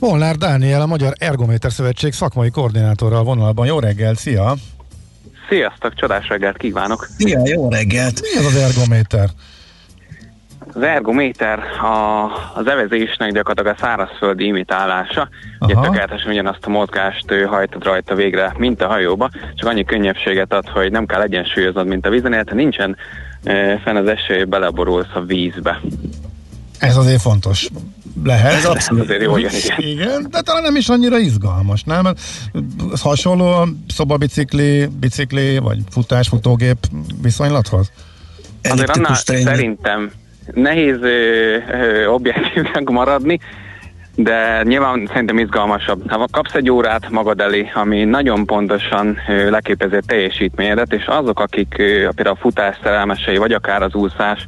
[SPEAKER 5] Molnár Dániel, a Magyar Ergométer Szövetség szakmai koordinátora a vonalban. Jó reggel, szia!
[SPEAKER 14] Sziasztok, csodás reggelt kívánok!
[SPEAKER 6] Szia, jó reggelt!
[SPEAKER 5] Mi az az ergométer?
[SPEAKER 14] Az ergométer a, az evezésnek gyakorlatilag a szárazföldi imitálása. Ugye
[SPEAKER 5] Aha.
[SPEAKER 14] tökéletesen ugyanazt a mozgást ő, hajtod rajta végre, mint a hajóba, csak annyi könnyebbséget ad, hogy nem kell egyensúlyoznod, mint a vízen, illetve nincsen e, fenn az eső, beleborulsz a vízbe.
[SPEAKER 5] Ez azért fontos. Lehet.
[SPEAKER 14] Ez abszolút azért jó, igen, igen.
[SPEAKER 5] igen, de talán nem is annyira izgalmas, nem? Ez hasonló a szobabicikli, bicikli, vagy futás, futógép viszonylathoz?
[SPEAKER 14] Azért annál szerintem nehéz ö, ö, objektívnek maradni, de nyilván szerintem izgalmasabb. Ha kapsz egy órát magad elé, ami nagyon pontosan ö, leképezi a teljesítményedet, és azok, akik ö, például a futás szerelmesei, vagy akár az úszás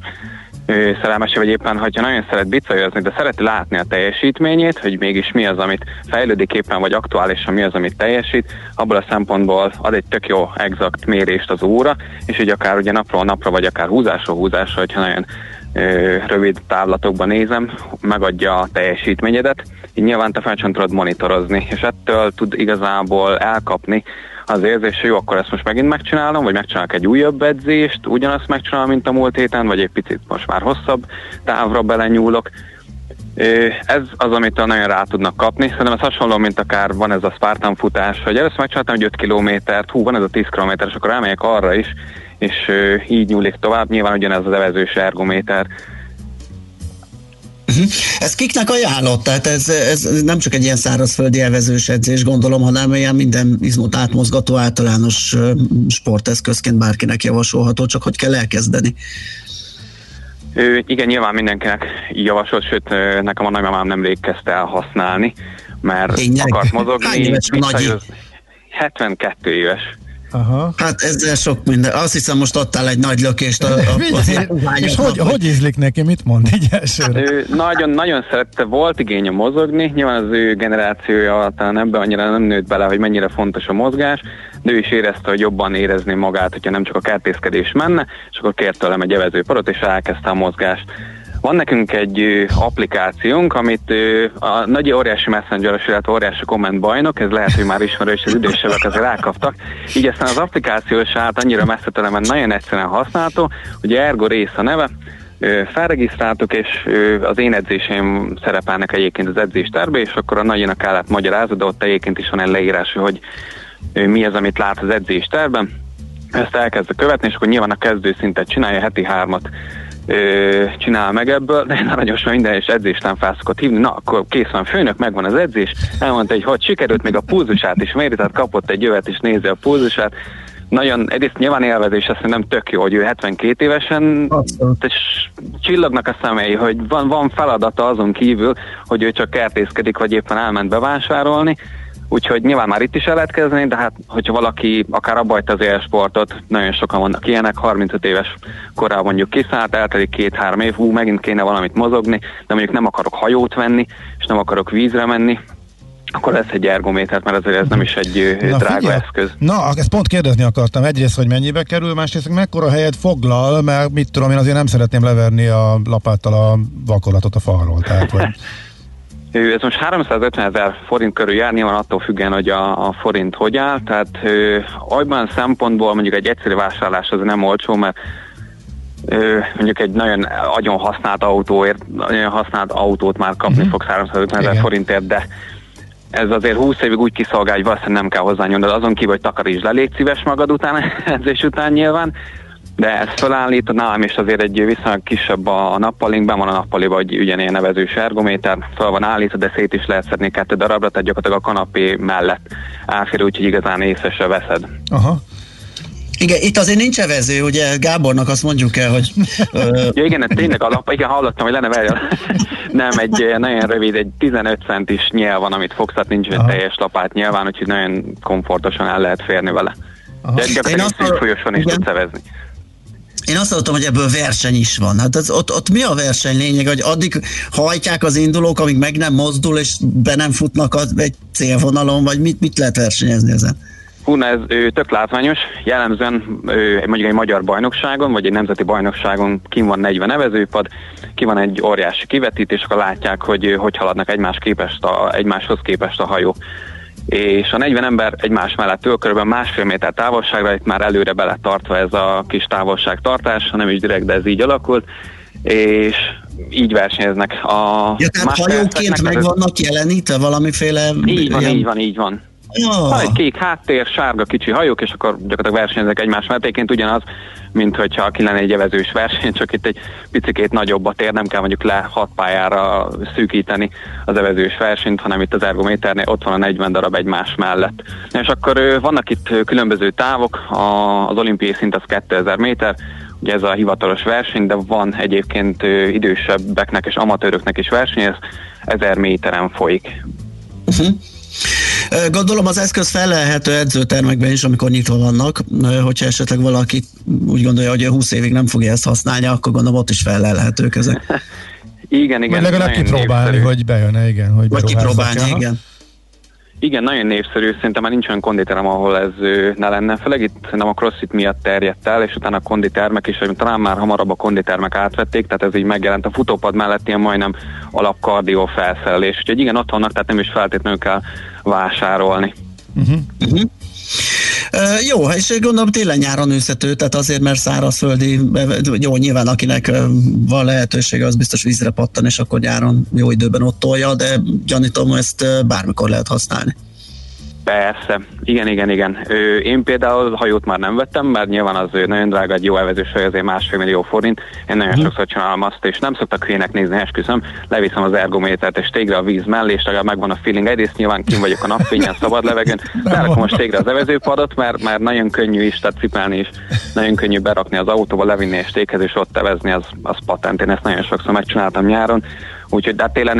[SPEAKER 14] ö, szerelmesei, vagy éppen, hogyha nagyon szeret bicajozni, de szereti látni a teljesítményét, hogy mégis mi az, amit fejlődik éppen, vagy aktuálisan mi az, amit teljesít, abból a szempontból ad egy tök jó exakt mérést az óra, és így akár ugye napról napra, vagy akár húzásról húzásra, hogyha nagyon ö, rövid távlatokban nézem, megadja a teljesítményedet, így nyilván te fel tudod monitorozni, és ettől tud igazából elkapni az érzés, hogy jó, akkor ezt most megint megcsinálom, vagy megcsinálok egy újabb edzést, ugyanazt megcsinálom, mint a múlt héten, vagy egy picit most már hosszabb távra belenyúlok, Ez az, amit nagyon rá tudnak kapni. Szerintem ez hasonló, mint akár van ez a Spartan futás, hogy először megcsináltam, hogy 5 kilométert, hú, van ez a 10 kilométer, és akkor elmegyek arra is, és így nyúlik tovább. Nyilván ugyanez az evezős ergométer.
[SPEAKER 6] Uh-huh. Ez kiknek ajánlott? Tehát ez, ez nem csak egy ilyen szárazföldi elvezős edzés, gondolom, hanem ilyen minden izmot átmozgató általános sporteszközként bárkinek javasolható, csak hogy kell elkezdeni.
[SPEAKER 14] Ő, igen, nyilván mindenkinek javasolt, sőt, nekem a nagymamám nemrég kezdte el használni, mert Tényleg? akart mozogni. Hány
[SPEAKER 6] éves a nagyi?
[SPEAKER 14] 72 éves.
[SPEAKER 6] Aha. Hát ezzel sok minden. Azt hiszem most adtál egy nagy lökést a, a,
[SPEAKER 5] a És hogy, hogy ízlik neki? Mit mond így
[SPEAKER 14] elsőre? Ő nagyon, nagyon szerette, volt igénye mozogni, nyilván az ő generációja talán ebben annyira nem nőtt bele, hogy mennyire fontos a mozgás, de ő is érezte, hogy jobban érezni magát, hogyha nem csak a kertészkedés menne, és akkor kért tőlem egy evezőparot, és elkezdte a mozgást. Van nekünk egy applikációnk, amit a nagy óriási messenger illetve óriási komment bajnok, ez lehet, hogy már ismerős, az idősebbek azért rákaptak. Így aztán az applikáció is állt annyira messze mert nagyon egyszerűen használható, hogy Ergo rész a neve, felregisztráltuk, és az én edzéseim szerepelnek egyébként az edzésterbe, és akkor a nagyinak kellett magyarázni, de ott egyébként is van egy leírás, hogy mi az, amit lát az edzésterben. Ezt elkezdve követni, és akkor nyilván a kezdő szintet csinálja, heti hármat csinál meg ebből, de én aranyos, mert minden és edzéstán fel szokott hívni, na akkor kész van főnök, megvan az edzés, elmondta, hogy hogy sikerült, még a pulzusát is. Méri, tehát kapott egy jövet és nézi a pulzusát, nagyon, egyrészt nyilván élvezés, azt nem tök jó, hogy ő 72 évesen, és csillagnak a szemei, hogy van, van feladata azon kívül, hogy ő csak kertészkedik, vagy éppen elment bevásárolni, Úgyhogy nyilván már itt is el lehet kezdeni, de hát hogyha valaki akár abba az élsportot, nagyon sokan vannak ilyenek, 35 éves korában mondjuk kiszállt, eltelik két-három év, hú, megint kéne valamit mozogni, de mondjuk nem akarok hajót venni, és nem akarok vízre menni, akkor lesz egy ergométer, mert azért ez nem is egy Na, drága figyelj. eszköz.
[SPEAKER 5] Na, ezt pont kérdezni akartam. Egyrészt, hogy mennyibe kerül, másrészt, mekkora helyet foglal, mert mit tudom, én azért nem szeretném leverni a lapáttal a vakoratot a falról. Tehát, vagy...
[SPEAKER 14] Ez most 350 ezer forint körül jár, nyilván attól függően, hogy a, a forint hogy áll, tehát olyan szempontból mondjuk egy egyszerű vásárlás az nem olcsó, mert mondjuk egy nagyon agyon használt autóért, nagyon használt autót már kapni uh-huh. fog 350 ezer forintért, de ez azért 20 évig úgy kiszolgál, hogy valószínűleg nem kell hozzányúlni, de azon kívül, hogy takarítsd le, légy szíves magad után, edzés után nyilván, de ezt felállít, nálam is azért egy viszonylag kisebb a, nappalinkben, van a nappaliban egy ugyanilyen nevezős ergométer, fel van állítva, de szét is lehet szedni kettő darabra, tehát gyakorlatilag a kanapé mellett elfér, úgyhogy igazán észre se veszed.
[SPEAKER 5] Aha.
[SPEAKER 6] Igen, itt azért nincs evező, ugye Gábornak azt mondjuk el, hogy...
[SPEAKER 14] ja, igen, tényleg alap, igen, hallottam, hogy lenne vele. Nem, egy nagyon rövid, egy 15 centis nyelv van, amit fogsz, tehát nincs egy teljes lapát nyilván, úgyhogy nagyon komfortosan el lehet férni vele. Aha. De gyakorlatilag folyosón is tudsz evezni.
[SPEAKER 6] Én azt hallottam, hogy ebből verseny is van. Hát az, ott, ott mi a verseny lényeg, hogy addig hajtják az indulók, amíg meg nem mozdul, és be nem futnak az, egy célvonalon, vagy mit, mit lehet versenyezni ezen?
[SPEAKER 14] Hú, ez ő, tök látványos. Jellemzően ő, mondjuk egy magyar bajnokságon, vagy egy nemzeti bajnokságon kim van 40 nevezőpad, ki van egy óriási kivetítés, akkor látják, hogy hogy haladnak egymás képest a, egymáshoz képest a hajó és a 40 ember egymás mellett ül, kb. másfél méter távolságra, itt már előre bele tartva ez a kis távolságtartás, nem is direkt, de ez így alakult, és így versenyeznek. A
[SPEAKER 6] ja, tehát hajóként meg vannak jelenítve valamiféle...
[SPEAKER 14] Így van, ilyen... így van, így van. Oh. Van egy kék háttér, sárga kicsi hajók, és akkor gyakorlatilag versenyeznek egymás mellett. Egyébként ugyanaz, mint hogyha ki lenne egy evezős verseny, csak itt egy picikét nagyobb a tér, nem kell mondjuk le hat pályára szűkíteni az evezős versenyt, hanem itt az ergométernél ott van a 40 darab egymás mellett. És akkor vannak itt különböző távok, az olimpiai szint az 2000 méter, ugye ez a hivatalos verseny, de van egyébként idősebbeknek és amatőröknek is verseny, ez 1000 méteren folyik.
[SPEAKER 6] Uh-huh. Gondolom az eszköz felelhető edzőtermekben is, amikor nyitva vannak, hogyha esetleg valaki úgy gondolja, hogy 20 évig nem fogja ezt használni, akkor gondolom ott is felelhetők ezek.
[SPEAKER 14] igen, igen.
[SPEAKER 5] Vagy legalább kipróbálni, népszerű. hogy bejön igen. Hogy
[SPEAKER 6] Vagy kipróbálni, igen.
[SPEAKER 14] Igen, nagyon népszerű, szerintem már nincs olyan konditerem, ahol ez ne lenne. Főleg itt nem a crossfit miatt terjedt el, és utána a konditermek is, talán már hamarabb a konditermek átvették, tehát ez így megjelent a futópad mellett ilyen majdnem alapkardió felszerelés. Úgyhogy igen, ott vannak, tehát nem is feltétlenül kell vásárolni.
[SPEAKER 6] Uh-huh. Uh-huh. Jó, és gondolom télen-nyáron űzhető, tehát azért, mert szárazföldi, jó, nyilván akinek van lehetősége, az biztos vízre pattan, és akkor nyáron jó időben ott tolja, de gyanítom, ezt bármikor lehet használni.
[SPEAKER 14] Persze, igen, igen, igen. Ö, én például hajót már nem vettem, mert nyilván az nagyon drága egy jó elvezős hajó, azért másfél millió forint. Én nagyon uh-huh. sokszor csinálom azt, és nem szoktak hülyének nézni, esküszöm, leviszem az ergométert és tégre a víz mellé, és legalább megvan a feeling. Egyrészt nyilván kim vagyok a napfényen, szabad levegőn, akkor most tégre az evezőpadot, mert, mert nagyon könnyű is, tehát cipelni is, nagyon könnyű berakni az autóba, levinni és téghez, és ott evezni, az, az patent. Én ezt nagyon sokszor megcsináltam nyáron, úgyhogy de télen